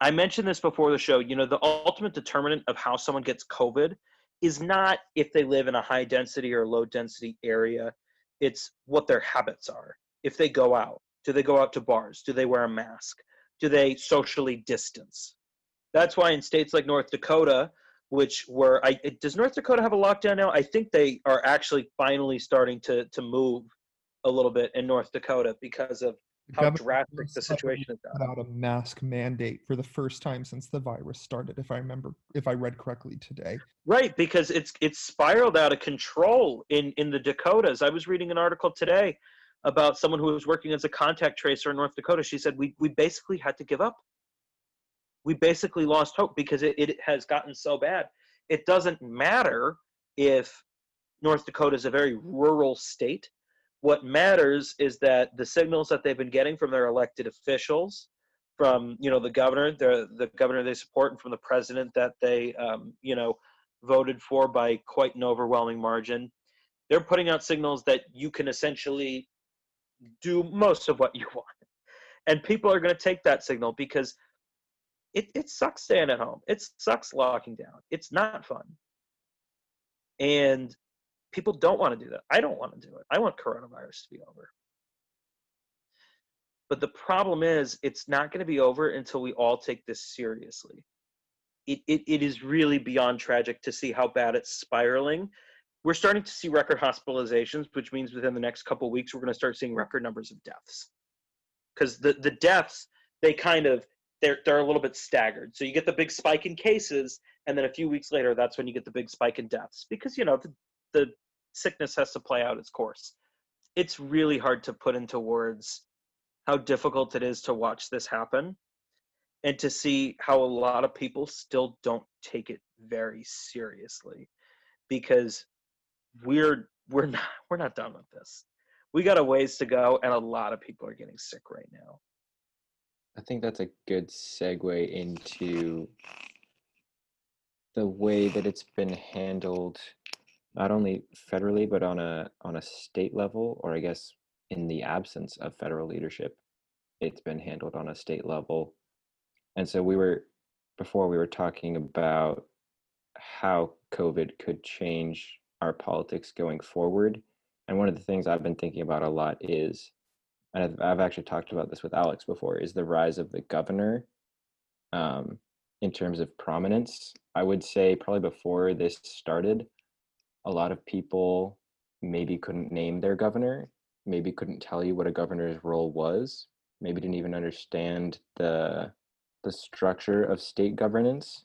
I mentioned this before the show. You know, the ultimate determinant of how someone gets COVID is not if they live in a high density or low density area it's what their habits are if they go out do they go out to bars do they wear a mask do they socially distance that's why in states like north dakota which were I, does north dakota have a lockdown now i think they are actually finally starting to to move a little bit in north dakota because of how Governor drastic the situation is put out a mask mandate for the first time since the virus started if i remember if i read correctly today Right, because it's it's spiraled out of control in in the Dakotas. I was reading an article today about someone who was working as a contact tracer in North Dakota. She said we we basically had to give up. We basically lost hope because it, it has gotten so bad. It doesn't matter if North Dakota is a very rural state. What matters is that the signals that they've been getting from their elected officials, from you know the governor, the the governor they support, and from the president that they um, you know voted for by quite an overwhelming margin. They're putting out signals that you can essentially do most of what you want. And people are going to take that signal because it, it sucks staying at home. It sucks locking down. It's not fun. And people don't want to do that. I don't want to do it. I want coronavirus to be over. But the problem is, it's not going to be over until we all take this seriously it, it, it is really beyond tragic to see how bad it's spiraling. We're starting to see record hospitalizations, which means within the next couple weeks we're going to start seeing record numbers of deaths. Because the, the deaths, they kind of they're they're a little bit staggered. So you get the big spike in cases, and then a few weeks later, that's when you get the big spike in deaths. Because you know the, the sickness has to play out its course. It's really hard to put into words how difficult it is to watch this happen and to see how a lot of people still don't take it very seriously because we're we're not we're not done with this we got a ways to go and a lot of people are getting sick right now I think that's a good segue into the way that it's been handled, not only federally but on a on a state level, or I guess in the absence of federal leadership, it's been handled on a state level. And so we were before we were talking about how COVID could change our politics going forward. And one of the things I've been thinking about a lot is and I've, I've actually talked about this with Alex before, is the rise of the governor um, in terms of prominence. I would say probably before this started, a lot of people maybe couldn't name their governor, maybe couldn't tell you what a governor's role was, maybe didn't even understand the the structure of state governance.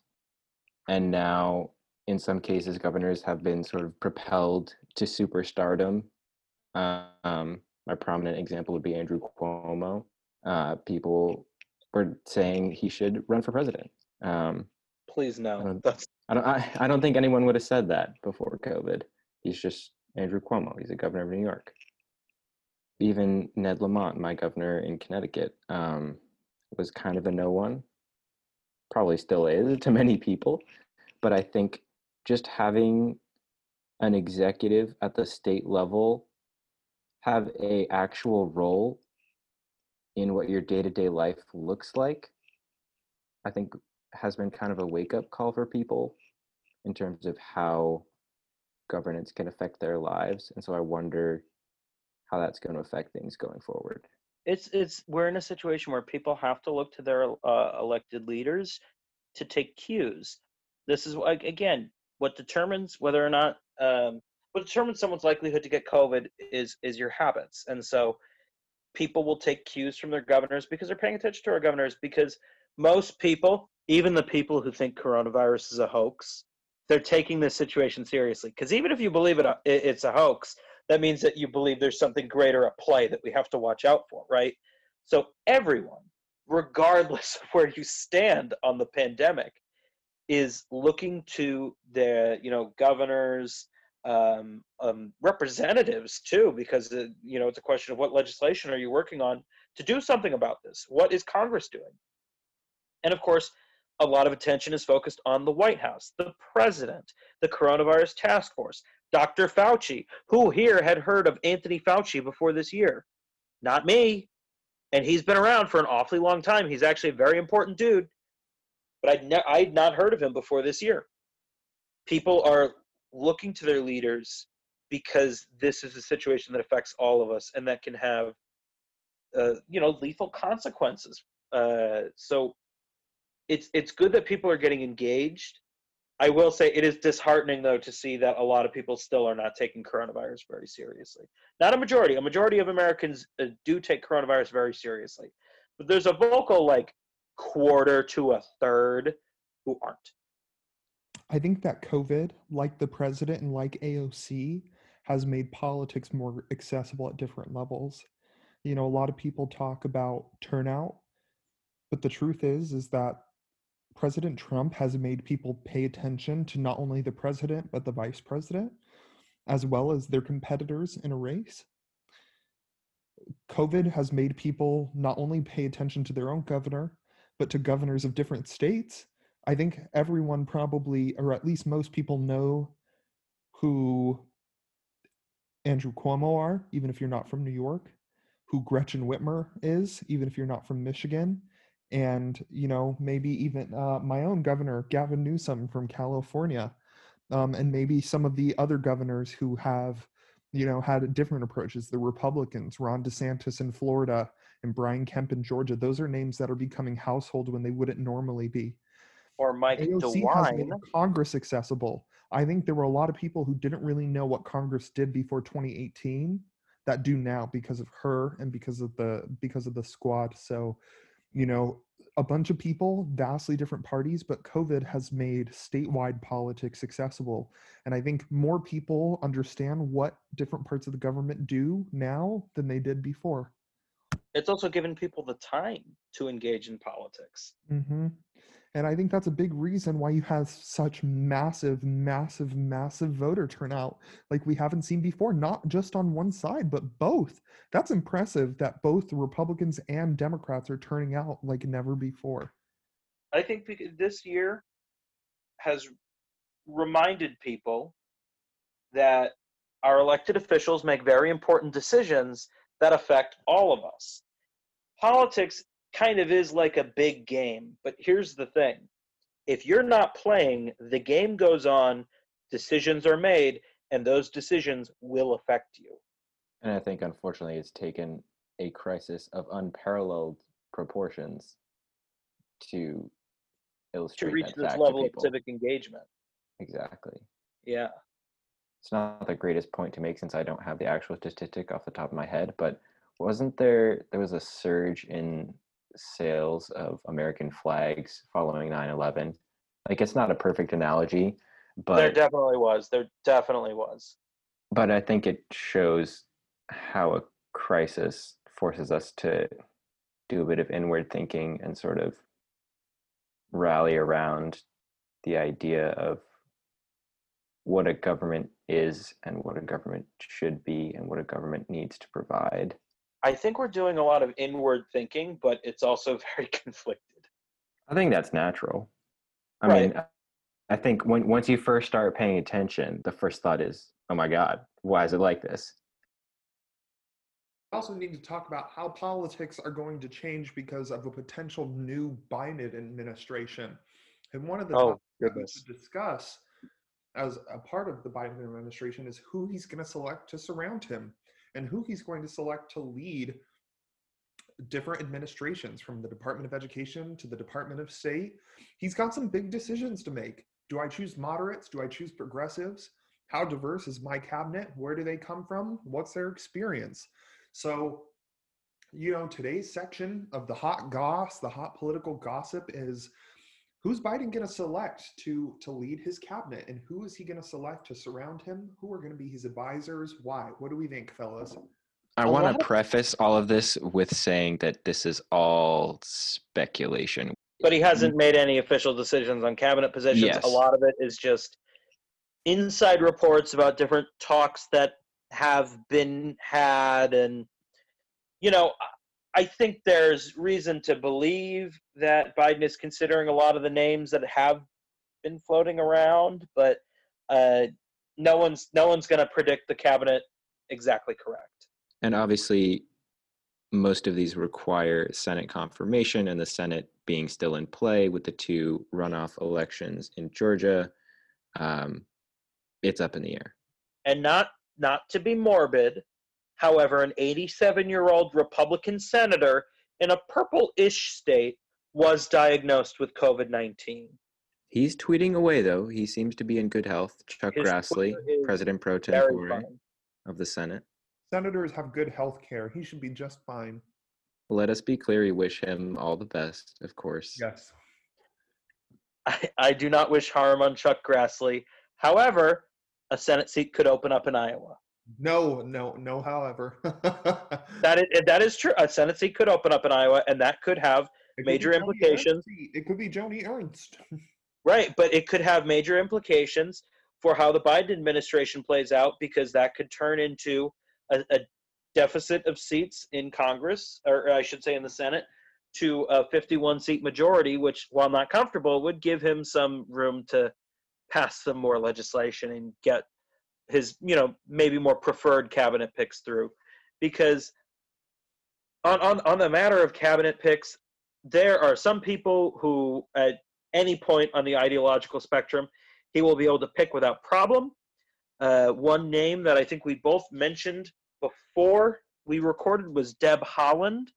And now, in some cases, governors have been sort of propelled to superstardom um, my prominent example would be Andrew Cuomo. Uh, people were saying he should run for president. Um, Please no. That's I don't. I, I don't think anyone would have said that before COVID. He's just Andrew Cuomo. He's a governor of New York. Even Ned Lamont, my governor in Connecticut, um, was kind of a no one. Probably still is to many people, but I think just having an executive at the state level have a actual role in what your day-to-day life looks like i think has been kind of a wake-up call for people in terms of how governance can affect their lives and so i wonder how that's going to affect things going forward it's it's we're in a situation where people have to look to their uh, elected leaders to take cues. This is like again what determines whether or not um, what determines someone's likelihood to get COVID is is your habits, and so people will take cues from their governors because they're paying attention to our governors. Because most people, even the people who think coronavirus is a hoax, they're taking this situation seriously. Because even if you believe it, it, it's a hoax, that means that you believe there's something greater at play that we have to watch out for, right? So everyone, regardless of where you stand on the pandemic, is looking to the you know governors, um, um, representatives too, because uh, you know it's a question of what legislation are you working on to do something about this. What is Congress doing? And of course, a lot of attention is focused on the White House, the president, the coronavirus task force, Dr. Fauci. Who here had heard of Anthony Fauci before this year? Not me. And he's been around for an awfully long time. He's actually a very important dude. But I'd, ne- I'd not heard of him before this year. People are looking to their leaders because this is a situation that affects all of us and that can have, uh, you know, lethal consequences. Uh, so it's it's good that people are getting engaged. I will say it is disheartening though to see that a lot of people still are not taking coronavirus very seriously. Not a majority. A majority of Americans uh, do take coronavirus very seriously, but there's a vocal like quarter to a third who aren't. I think that COVID, like the president and like AOC, has made politics more accessible at different levels. You know, a lot of people talk about turnout, but the truth is is that President Trump has made people pay attention to not only the president but the vice president as well as their competitors in a race. COVID has made people not only pay attention to their own governor but to governors of different states I think everyone probably, or at least most people, know who Andrew Cuomo are, even if you're not from New York, who Gretchen Whitmer is, even if you're not from Michigan, and you know maybe even uh, my own governor Gavin Newsom from California, um, and maybe some of the other governors who have you know had different approaches. The Republicans, Ron DeSantis in Florida, and Brian Kemp in Georgia. Those are names that are becoming household when they wouldn't normally be. Or Mike AOC has made DeWine. Congress accessible. I think there were a lot of people who didn't really know what Congress did before 2018 that do now because of her and because of the because of the squad. So, you know, a bunch of people, vastly different parties, but COVID has made statewide politics accessible. And I think more people understand what different parts of the government do now than they did before. It's also given people the time to engage in politics. hmm And I think that's a big reason why you have such massive, massive, massive voter turnout like we haven't seen before, not just on one side, but both. That's impressive that both the Republicans and Democrats are turning out like never before. I think this year has reminded people that our elected officials make very important decisions that affect all of us. Politics kind of is like a big game, but here's the thing if you're not playing, the game goes on, decisions are made, and those decisions will affect you. And I think, unfortunately, it's taken a crisis of unparalleled proportions to To illustrate reach that this level of civic engagement. Exactly. Yeah. It's not the greatest point to make since I don't have the actual statistic off the top of my head, but wasn't there there was a surge in sales of American flags following 9/11? Like it's not a perfect analogy, but there definitely was. There definitely was. but I think it shows how a crisis forces us to do a bit of inward thinking and sort of rally around the idea of what a government is and what a government should be and what a government needs to provide. I think we're doing a lot of inward thinking, but it's also very conflicted. I think that's natural. I Right. mean, I think when once you first start paying attention, the first thought is, "Oh my God, why is it like this?" We also need to talk about how politics are going to change because of a potential new Biden administration. And one of the Oh, topics that we goodness. should discuss as a part of the Biden administration is who he's going to select to surround him and who he's going to select to lead different administrations from the Department of Education to the Department of State. He's got some big decisions to make. Do I choose moderates? Do I choose progressives? How diverse is my cabinet? Where do they come from? What's their experience? So, you know, today's section of the hot goss, the hot political gossip is who's Biden going to select to to lead his cabinet and who is he going to select to surround him? Who are going to be his advisors? Why? What do we think, fellas? I want to of- preface all of this with saying that this is all speculation. But he hasn't made any official decisions on cabinet positions. Yes. A lot of it is just inside reports about different talks that have been had. And, you know, I- think there's reason to believe that Biden is considering a lot of the names that have been floating around, but uh, no one's no one's going to predict the cabinet exactly correct. And obviously, most of these require Senate confirmation, and the Senate being still in play with the two runoff elections in Georgia, um, it's up in the air. and not not to be morbid however an 87 year old republican senator in a purple-ish state was diagnosed with covid-19 He's tweeting away, though. He seems to be in good health. Chuck His Grassley, President pro tempore of the Senate. Senators have good health care. He should be just fine. Let us be clear. We wish him all the best, of course. Yes. I, I do not wish harm on chuck grassley however a senate seat could open up in iowa No, no, no, however. that is that is true a senate seat could open up in iowa and that could have It major implications. Ernst. It could be Joni Ernst. Right, but it could have major implications for how the Biden administration plays out because that could turn into a, a deficit of seats in Congress, or I should say in the Senate, to a 51 seat majority, which, while not comfortable, would give him some room to pass some more legislation and get his, you know, maybe more preferred cabinet picks through. Because on, on, on the matter of cabinet picks, there are some people who, at any point on the ideological spectrum, he will be able to pick without problem. Uh, one name that I think we both mentioned before we recorded was Deb Haaland,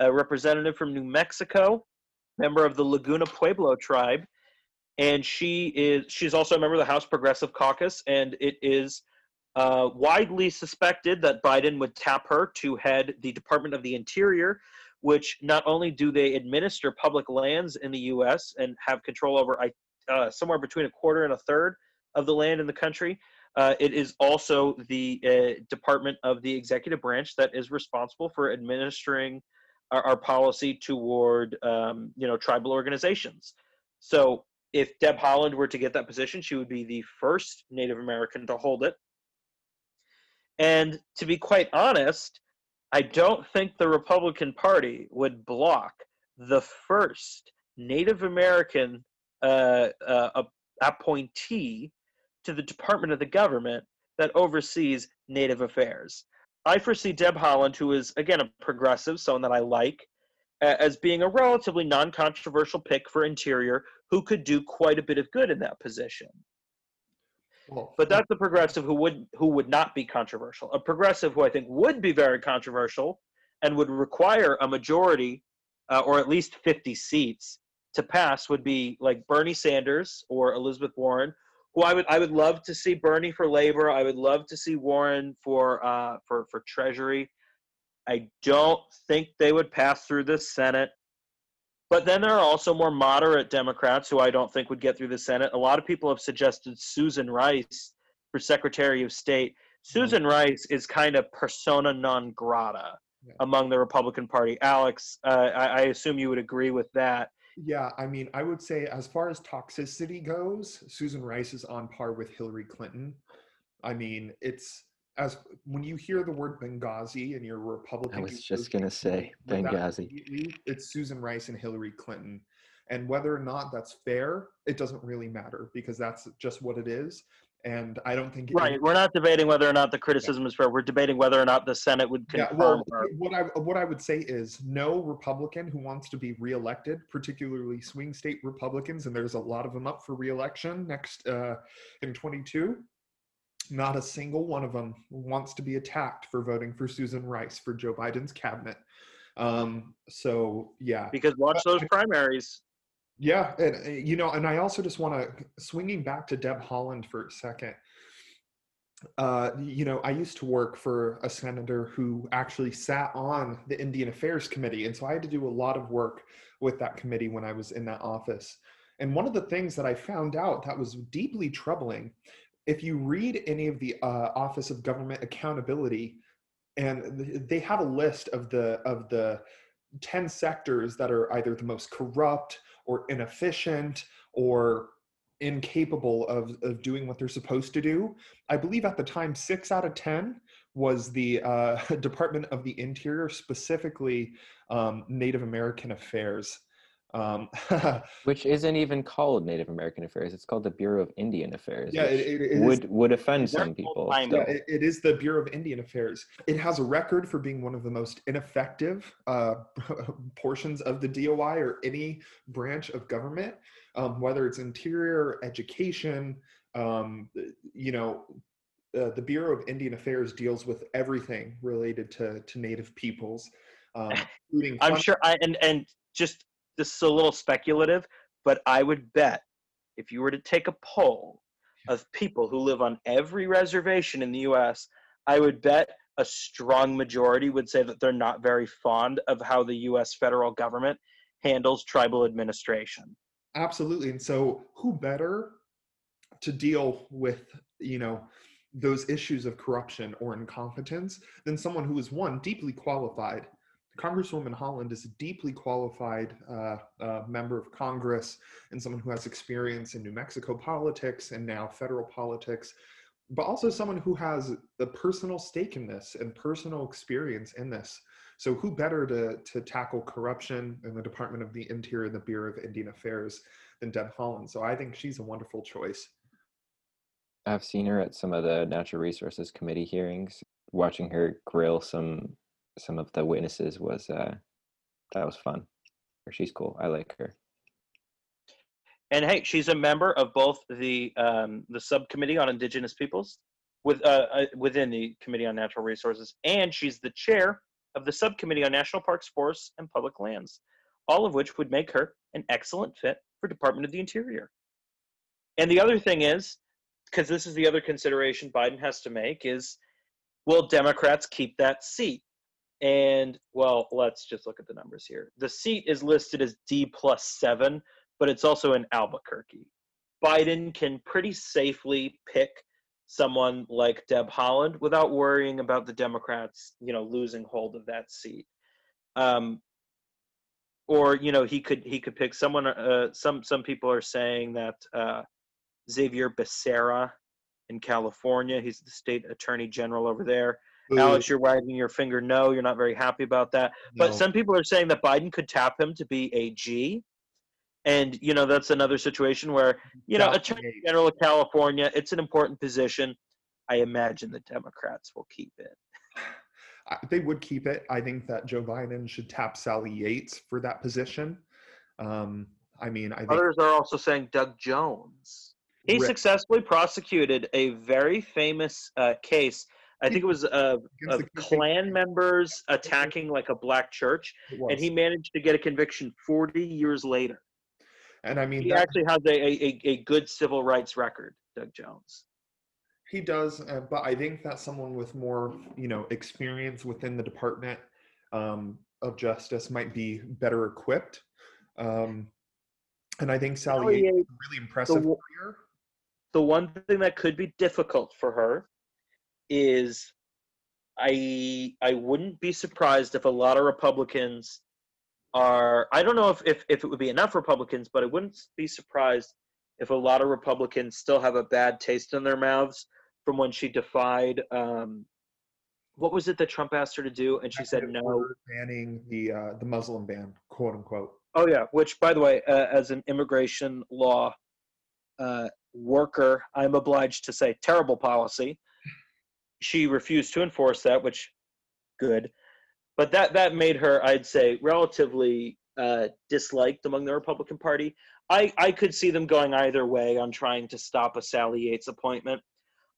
a representative from New Mexico, member of the Laguna Pueblo tribe, and she is she's also a member of the House Progressive Caucus, and it is uh, widely suspected that Biden would tap her to head the Department of the Interior, which not only do they administer public lands in the U.S. and have control over uh, somewhere between a quarter and a third of the land in the country, uh, it is also the uh, department of the executive branch that is responsible for administering our, our policy toward um, you know tribal organizations. So if Deb Haaland were to get that position, she would be the first Native American to hold it. And to be quite honest, I don't think the Republican Party would block the first Native American uh, uh, appointee to the Department of the Government that oversees Native affairs. I foresee Deb Haaland, who is, again, a progressive, someone that I like, as being a relatively non controversial pick for Interior who could do quite a bit of good in that position. Well, But that's a progressive who would who would not be controversial. A progressive who I think would be very controversial and would require a majority uh, or at least 50 seats to pass would be like Bernie Sanders or Elizabeth Warren, who I would I would love to see Bernie for labor. I would love to see Warren for uh, for for Treasury. I don't think they would pass through the Senate. But then there are also more moderate Democrats who I don't think would get through the Senate. A lot of people have suggested Susan Rice for Secretary of State. Susan Rice is kind of persona non grata Yeah. among the Republican Party. Alex, uh, I, I assume you would agree with that. Yeah, I mean, I would say as far as toxicity goes, Susan Rice is on par with Hillary Clinton. I mean, it's as when you hear the word Benghazi and you're a Republican. I was just gonna say with that Benghazi. It's Susan Rice and Hillary Clinton. And whether or not that's fair, it doesn't really matter because that's just what it is. And I don't think it- Right. We're not debating whether or not the criticism is fair. We're debating whether or not the Senate would Yeah, confirm well, her. what I what I would say is no Republican who wants to be reelected, particularly swing state Republicans, and there's a lot of them up for reelection next uh, in 22. Not a single one of them wants to be attacked for voting for Susan Rice for Joe Biden's cabinet. Um, so yeah, Because watch those primaries. yeah, and uh, you know, and I also just want to swinging back to Deb Haaland for a second. Uh, you know, I used to work for a senator who actually sat on the Indian Affairs Committee, and so I had to do a lot of work with that committee when I was in that office. And one of the things that I found out that was deeply troubling, if you read any of the uh, Office of Government Accountability, and they have a list of the of the 10 sectors that are either the most corrupt or inefficient or incapable of, of doing what they're supposed to do. I believe at the time, six out of 10 was the uh, Department of the Interior, specifically um, Native American Affairs. Um, Which isn't even called Native American Affairs. It's called the Bureau of Indian Affairs. yeah, it, it, it is- would would offend some people. Yeah, it, it is the Bureau of Indian Affairs. It has a record for being one of the most ineffective uh, portions of the DOI or any branch of government, um, whether it's interior, education. Um, you know, uh, the Bureau of Indian Affairs deals with everything related to to Native peoples, um. I'm sure I and and just this is a little speculative, but I would bet if you were to take a poll of people who live on every reservation in the US, I would bet a strong majority would say that they're not very fond of how the US federal government handles tribal administration. Absolutely. And so who better to deal with, you know, those issues of corruption or incompetence than someone who is one deeply qualified. Congresswoman Haaland is a deeply qualified uh, uh, member of Congress and someone who has experience in New Mexico politics and now federal politics, but also someone who has a personal stake in this and personal experience in this. So, who better to, to tackle corruption in the Department of the Interior and the Bureau of Indian Affairs than Deb Haaland? So, I think she's a wonderful choice. I've seen her at some of the Natural Resources Committee hearings. Watching her grill some some of the witnesses was uh that was fun. Or she's cool. I like her. And hey, she's a member of both the um, the subcommittee on Indigenous Peoples, with uh, uh, within the Committee on Natural Resources, and she's the chair of the subcommittee on National Parks, Forests, and Public Lands. All of which would make her an excellent fit for Department of the Interior. And the other thing is, because this is the other consideration Biden has to make, is will Democrats keep that seat? And well, let's just look at the numbers here. The seat is listed as D plus seven, but it's also in Albuquerque. Biden can pretty safely pick someone like Deb Haaland without worrying about the Democrats, you know, losing hold of that seat. Um, or you know, he could he could pick someone. Uh, some some people are saying that uh, Xavier Becerra in California. He's the state attorney general over there. Alex, you're wagging your finger. No, you're not very happy about that. But No. some people are saying that Biden could tap him to be AG. And, you know, that's another situation where, you know, Attorney. General of California, it's an important position. I imagine the Democrats will keep it. They would keep it. I think that Joe Biden should tap Sally Yates for that position. Um, I mean, I think Others are also saying Doug Jones. He Right. successfully prosecuted a very famous uh, case. I think it was uh, against of the Klan members attacking like a black church, and he managed to get a conviction 40 years later. and I mean He that, actually has a, a, a- a good civil rights record, Doug Jones. He does, uh, but I think that someone with more, you know, experience within the Department um, of Justice might be better equipped. Um, and I think Sally Sally Yates has Yates, a really impressive the- career. The one thing that could be difficult for her is I I wouldn't be surprised if a lot of Republicans are I don't know if, if, if it would be enough Republicans, but I wouldn't be surprised if a lot of Republicans still have a bad taste in their mouths from when she defied um, what was it that Trump asked her to do, and she said no. Banning the uh, the Muslim ban, quote unquote. Oh yeah, which by the way, uh, as an immigration law uh, worker, I'm obliged to say terrible policy. She refused to enforce that, which good, but that that made her, I'd say, relatively uh, disliked among the Republican Party. I I could see them going either way on trying to stop a Sally Yates appointment.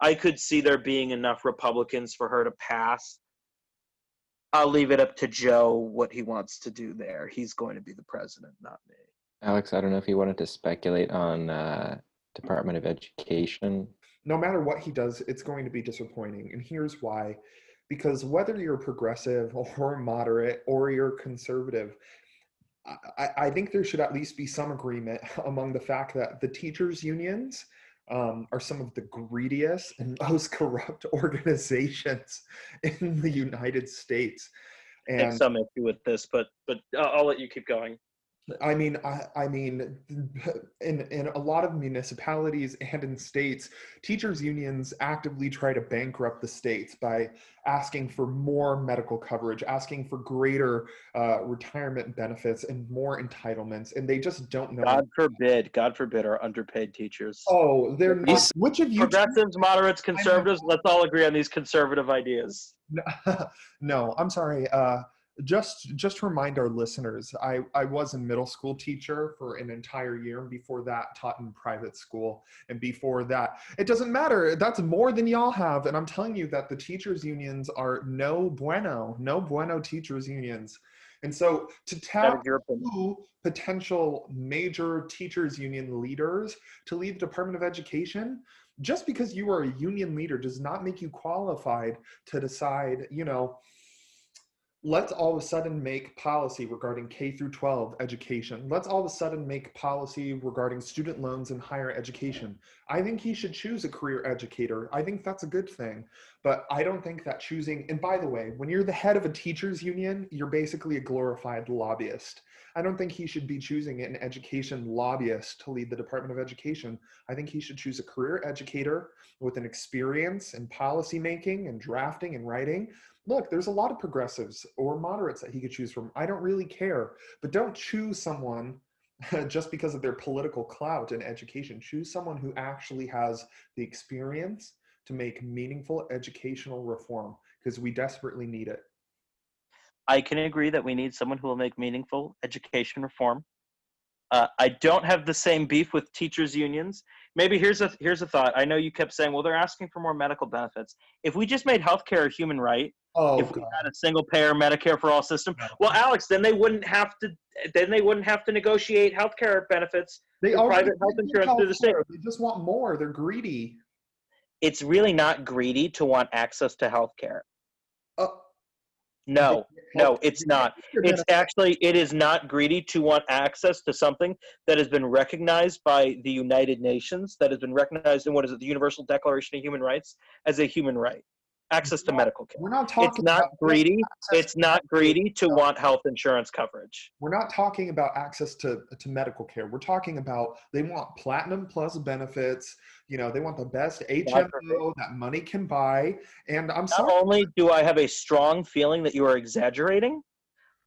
I could see there being enough Republicans for her to pass. I'll leave it up to Joe what he wants to do there. He's going to be the president, not me. Alex, I don't know if you wanted to speculate on uh, Department of Education. No matter what he does, it's going to be disappointing. And here's why. Because whether you're progressive or moderate or you're conservative, I, I think there should at least be some agreement among the fact that the teachers' unions um, are some of the greediest and most corrupt organizations in the United States. And I some issue with this, but but I'll, I'll let you keep going. I mean, I, I, mean, in in a lot of municipalities and in states, teachers unions actively try to bankrupt the states by asking for more medical coverage, asking for greater uh, retirement benefits and more entitlements, and they just don't know. God forbid, God forbid, our underpaid teachers. Oh, they're not. Which of you? Progressives, moderates, conservatives. Let's all agree on these conservative ideas. No, no I'm sorry. Uh, just just to remind our listeners i i was a middle school teacher for an entire year and before that taught in private school. And before that it doesn't matter that's more than y'all have and i'm telling you that the teachers unions are no bueno no bueno teachers unions. And so to tap two potential major teachers union leaders to lead the department of education just because you are a union leader does not make you qualified to decide you know let's all of a sudden make policy regarding K through 12 education. Let's all of a sudden make policy regarding student loans and higher education. I think he should choose a career educator. I think that's a good thing. But I don't think that choosing, and by the way, when you're the head of a teachers union, you're basically a glorified lobbyist. I don't think he should be choosing an education lobbyist to lead the Department of Education. I think he should choose a career educator with an experience in policy making and drafting and writing look, there's a lot of progressives or moderates that he could choose from. I don't really care, but don't choose someone just because of their political clout and education. Choose someone who actually has the experience to make meaningful educational reform because we desperately need it. I can agree that we need someone who will make meaningful education reform. Uh, I don't have the same beef with teachers unions. Maybe here's a here's a thought. I know you kept saying, well, they're asking for more medical benefits. If we just made healthcare a human right, oh, if we had a single payer Medicare for all system, well, Alex, then they wouldn't have to then they wouldn't have to negotiate healthcare benefits they private health insurance through the state. They just want more. They're greedy. It's really not greedy to want access to healthcare. Uh, no, no, it's not. It's actually it is not greedy to want access to something that has been recognized by the United Nations, that has been recognized in what is it, the Universal Declaration of Human Rights as a human right. Access to medical care. We're not talking. It's not greedy. It's not greedy to want health insurance coverage. We're not talking about access to to medical care. We're talking about they want platinum plus benefits you know, they want the best HMO that money can buy. And I'm sorry. Not only do I have a strong feeling that you are exaggerating,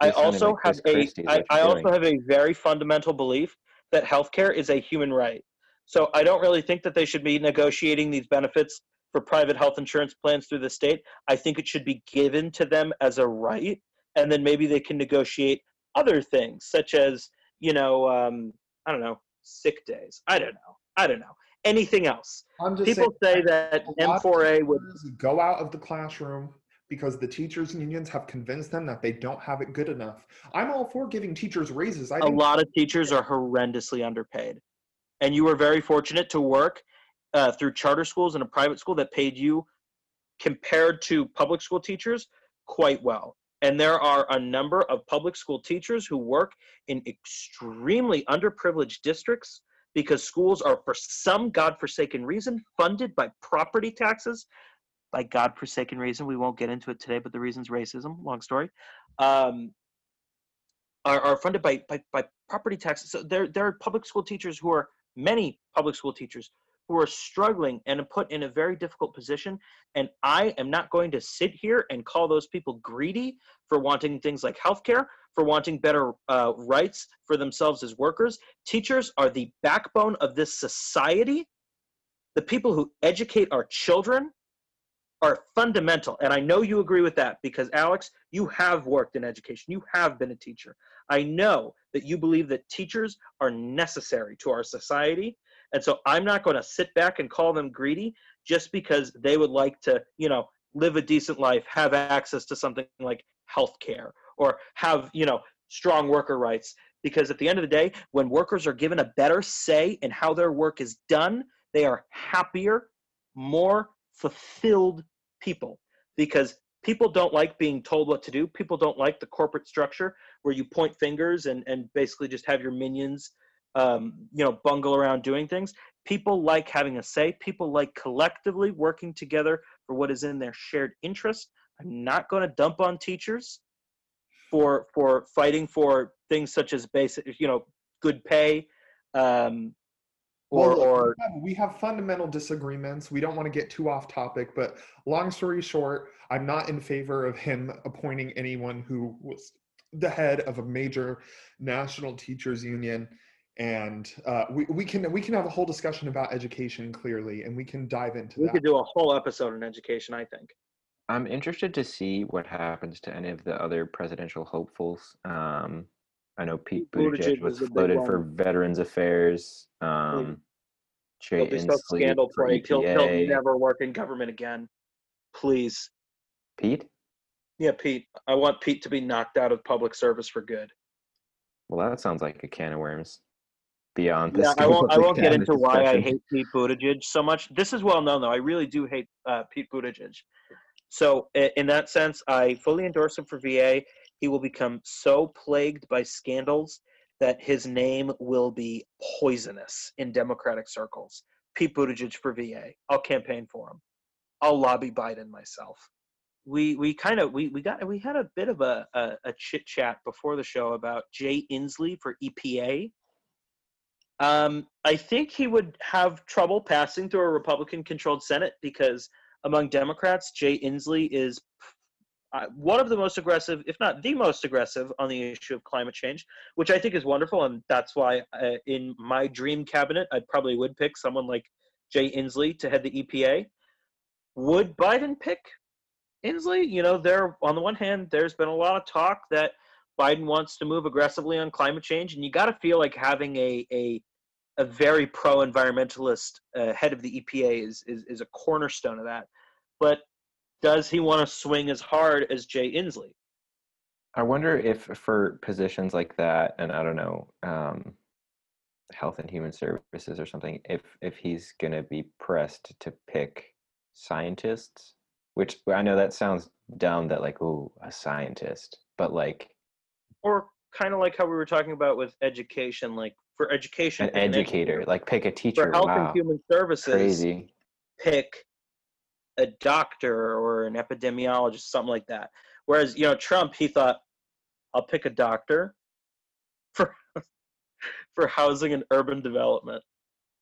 I also have a I, I also have a very fundamental belief that healthcare is a human right. So I don't really think that they should be negotiating these benefits for private health insurance plans through the state. I think it should be given to them as a right, and then maybe they can negotiate other things, such as you know, um, I don't know, sick days. I don't know. I don't know anything else. People say that M4A would go out of the classroom because the teachers unions have convinced them that they don't have it good enough. I'm all for giving teachers raises. I a lot of teachers are horrendously underpaid, and you were very fortunate to work uh, through charter schools and a private school that paid you compared to public school teachers quite well. And there are a number of public school teachers who work in extremely underprivileged districts because schools are, for some godforsaken reason, funded by property taxes. by God-forsaken reason. We won't get into it today, but the reason's racism. Long story. Um, are, are funded by, by by property taxes. So there there are public school teachers who are many public school teachers who are struggling and put in a very difficult position. And I am not going to sit here and call those people greedy for wanting things like healthcare, for wanting better uh, rights for themselves as workers. Teachers are the backbone of this society. The people who educate our children are fundamental. And I know you agree with that because, Alex, you have worked in education, you have been a teacher. I know that you believe that teachers are necessary to our society. And so I'm not going to sit back and call them greedy just because they would like to, you know, live a decent life, have access to something like health care or have, you know, strong worker rights. Because at the end of the day, when workers are given a better say in how their work is done, they are happier, more fulfilled people. Because people don't like being told what to do. People don't like the corporate structure where you point fingers and, and basically just have your minions um, you know bungle around doing things. People like having a say. People like collectively working together for what is in their shared interest. I'm not going to dump on teachers for for fighting for things such as basic you know good pay um, or, well, or we have, we have fundamental disagreements. We don't want to get too off topic, but long story short, I'm not in favor of him appointing anyone who was the head of a major national teachers union and uh, we, we can we can have a whole discussion about education clearly and we can dive into we that could do a whole episode on education i think I'm interested to see what happens to any of the other presidential hopefuls. Um, I know Pete Buttigieg Buttigieg was is a big floated for. Veterans Affairs. Um, Jay he'll be so scandal for plagued he'll, he'll never work in government again please Pete? yeah pete i want pete to be knocked out of public service for good Well, that sounds like a can of worms. Beyond this. Yeah, I won't. I won't get into why I hate Pete Buttigieg so much. This is well known, though. I really do hate uh, Pete Buttigieg. So, in that sense, I fully endorse him for VA. He will become so plagued by scandals that his name will be poisonous in Democratic circles. Pete Buttigieg for VA. I'll campaign for him. I'll lobby Biden myself. We we kind of we we got we had a bit of a a, a chit chat before the show about Jay Inslee for EPA. Um, I think he would have trouble passing through a Republican controlled Senate because among Democrats, Jay Inslee is uh, one of the most aggressive, if not the most aggressive, on the issue of climate change, which I think is wonderful. And that's why uh, in my dream cabinet, I probably would pick someone like Jay Inslee to head the EPA. Would Biden pick Inslee? You know, there on the one hand, there's been a lot of talk that Biden wants to move aggressively on climate change, and you got to feel like having a a a very pro-environmentalist uh, head of the EPA is, is is a cornerstone of that. But does he want to swing as hard as Jay Inslee? I wonder if for positions like that, and I don't know, um, health and human services or something, if if he's gonna be pressed to pick scientists, which I know that sounds dumb, that like, oh, a scientist, but like Or kind of like how we were talking about with education, like for education, an educator, like pick a teacher. For health Wow, and human services, crazy. pick a doctor or an epidemiologist, something like that. Whereas, you know, Trump, he thought, I'll pick a doctor for for housing and urban development.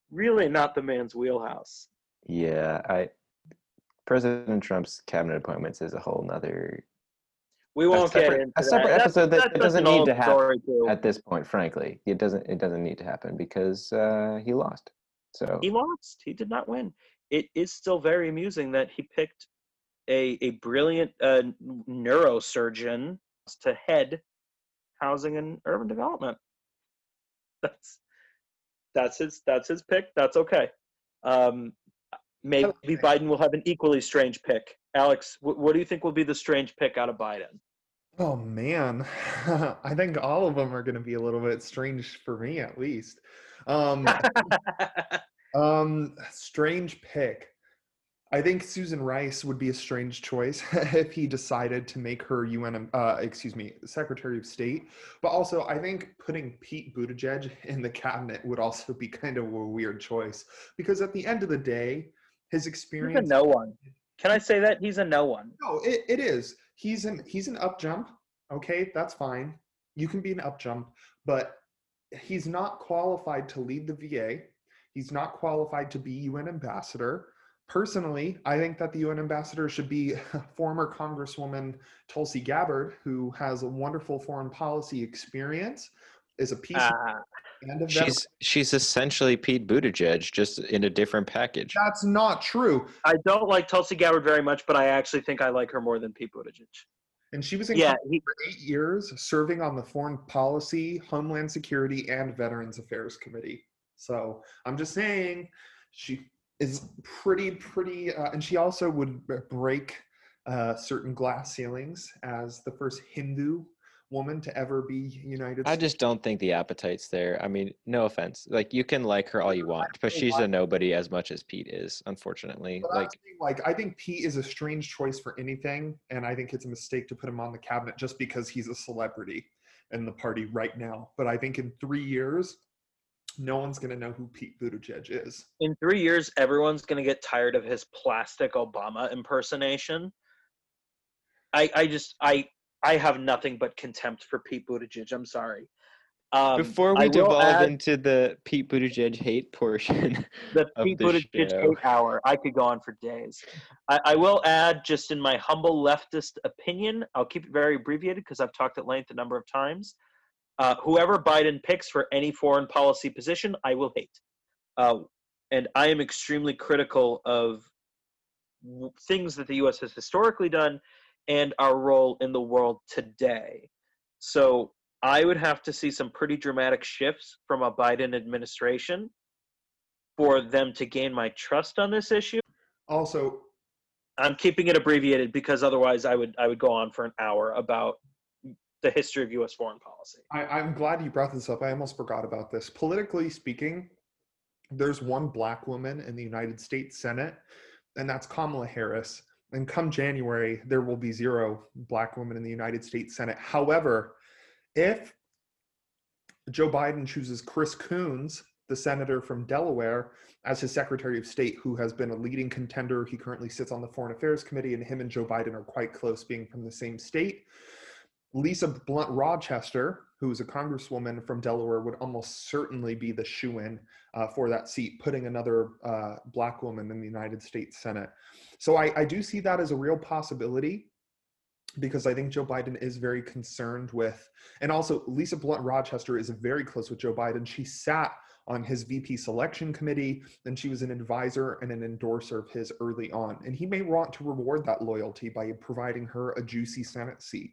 Really not the man's wheelhouse. Yeah, I President Trump's cabinet appointments is a whole nother We won't get into a separate that. episode that that's, it that's doesn't need to happen at this point. Frankly, it doesn't it doesn't need to happen because uh, he lost. So He lost. He did not win. It is still very amusing that he picked a a brilliant uh, neurosurgeon to head housing and urban development. That's that's his that's his pick. That's okay. Um, maybe Okay. Biden will have an equally strange pick. Alex, wh- what do you think will be the strange pick out of Biden? Oh man, I think all of them are going to be a little bit strange for me, at least. Um, um, strange pick. I think Susan Rice would be a strange choice if he decided to make her UN, uh, excuse me, Secretary of State. But also, I think putting Pete Buttigieg in the cabinet would also be kind of a weird choice because at the end of the day, his He's a experience no one. Can I say that he's a no one? No, it, it is. He's an he's an up jump. Okay, that's fine. You can be an up jump, but he's not qualified to lead the VA. He's not qualified to be UN ambassador. Personally, I think that the UN ambassador should be former Congresswoman Tulsi Gabbard, who has a wonderful foreign policy experience, is a peace Uh. She's she's essentially Pete Buttigieg, just in a different package. That's not true. I don't like Tulsi Gabbard very much, but I actually think I like her more than Pete Buttigieg. And she was in Yeah, he, for eight years, serving on the Foreign Policy, Homeland Security, and Veterans Affairs Committee. So I'm just saying, she is pretty, pretty, uh, and she also would break uh, certain glass ceilings as the first Hindu woman to ever be United I States. just don't think the appetite's there. I mean, no offense. Like you can like her all you want, but she's a nobody as much as Pete is, unfortunately. But Like saying, like I think Pete is a strange choice for anything, and I think it's a mistake to put him on the cabinet just because he's a celebrity in the party right now. But I think in three years, no one's gonna know who Pete Buttigieg is. in three years, everyone's going to get tired of his plastic Obama impersonation. I, I just, I, I have nothing but contempt for Pete Buttigieg. I'm sorry. Um, before we devolve add into the Pete Buttigieg hate portion, the Pete Buttigieg show. hate hour, I could go on for days. I, I will add, just in my humble leftist opinion, I'll keep it very abbreviated because I've talked at length a number of times. Uh, whoever Biden picks for any foreign policy position, I will hate. Uh, and I am extremely critical of w- things that the U.S. has historically done and our role in the world today. So I would have to see some pretty dramatic shifts from a Biden administration for them to gain my trust on this issue. Also, I'm keeping it abbreviated because otherwise I would I would go on for an hour about the history of U.S. foreign policy. I, I'm glad you brought this up. I almost forgot about this. Politically speaking, there's one black woman in the United States Senate, and that's Kamala Harris. And come January, there will be zero black women in the United States Senate. However, if Joe Biden chooses Chris Coons, the senator from Delaware, as his Secretary of State, who has been a leading contender, he currently sits on the Foreign Affairs Committee, and him and Joe Biden are quite close, being from the same state. Lisa Blunt Rochester, who is a congresswoman from Delaware, would almost certainly be the shoe in uh, for that seat, putting another uh, black woman in the United States Senate. So I, I do see that as a real possibility because I think Joe Biden is very concerned with, and also Lisa Blunt Rochester is very close with Joe Biden. She sat on his VP selection committee, and she was an advisor and an endorser of his early on. And he may want to reward that loyalty by providing her a juicy Senate seat.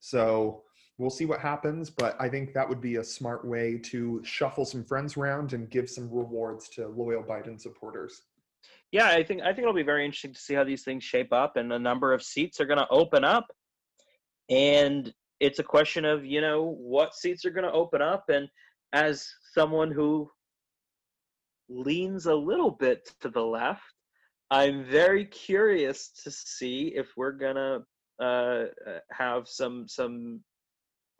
So we'll see what happens, but I think that would be a smart way to shuffle some friends around and give some rewards to loyal Biden supporters. Yeah, I think I think it'll be very interesting to see how these things shape up, and a number of seats are going to open up, and it's a question of you know what seats are going to open up, and as someone who leans a little bit to the left, I'm very curious to see if we're gonna uh, uh, have some some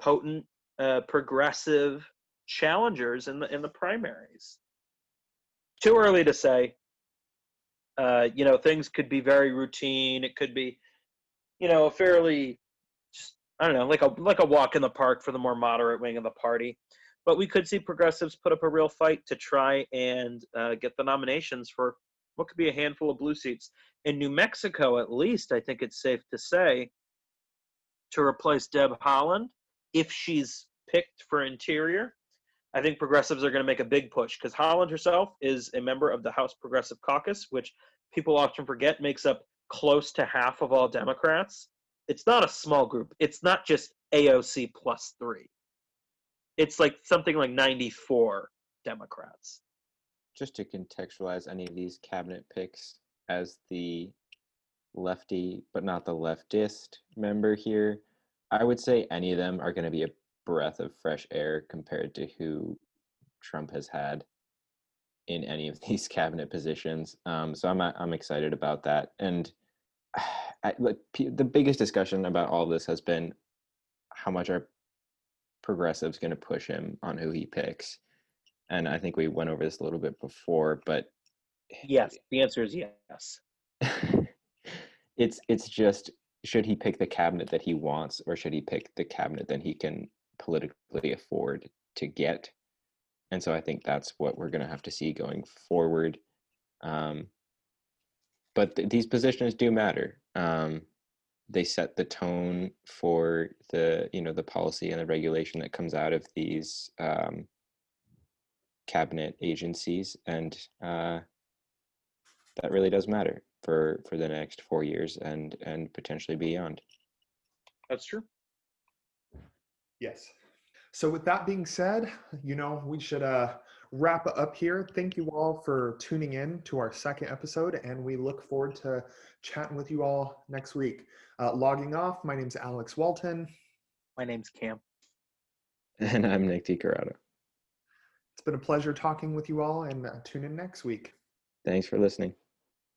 potent uh, progressive challengers in the in the primaries. Too early to say. Uh, you know, things could be very routine. It could be, you know, a fairly, I don't know, like a like a walk in the park for the more moderate wing of the party. But we could see progressives put up a real fight to try and uh, get the nominations for what could be a handful of blue seats in New Mexico. At least, I think it's safe to say, to replace Deb Haaland, if she's picked for Interior, I think progressives are going to make a big push because Haaland herself is a member of the House Progressive Caucus, which people often forget makes up close to half of all Democrats. It's not a small group. It's not just AOC plus three. It's like something like 94 Democrats. just to contextualize any of these cabinet picks as the lefty but not the leftist member here, I would say any of them are going to be a breath of fresh air compared to who Trump has had in any of these cabinet positions. Um, so I'm I'm excited about that. And I, like the biggest discussion about all this has been how much are progressives going to push him on who he picks. And I think we went over this a little bit before, but Yes, the answer is yes. it's it's just should he pick the cabinet that he wants or should he pick the cabinet that he can politically afford to get? And so i think that's what we're going to have to see going forward. Um, but th- these positions do matter. Um, they set the tone for the you know the policy and the regulation that comes out of these um, cabinet agencies and uh, that really does matter for for the next four years and and potentially beyond That's true. Yes. So with that being said, you know, we should uh wrap up here. Thank you all for tuning in to our second episode, and we look forward to chatting with you all next week. Uh, logging off, my name's Alex Walton. My name's Cam. and i'm nick T. Corrado. It's been a pleasure talking with you all, and uh, tune in next week. thanks for listening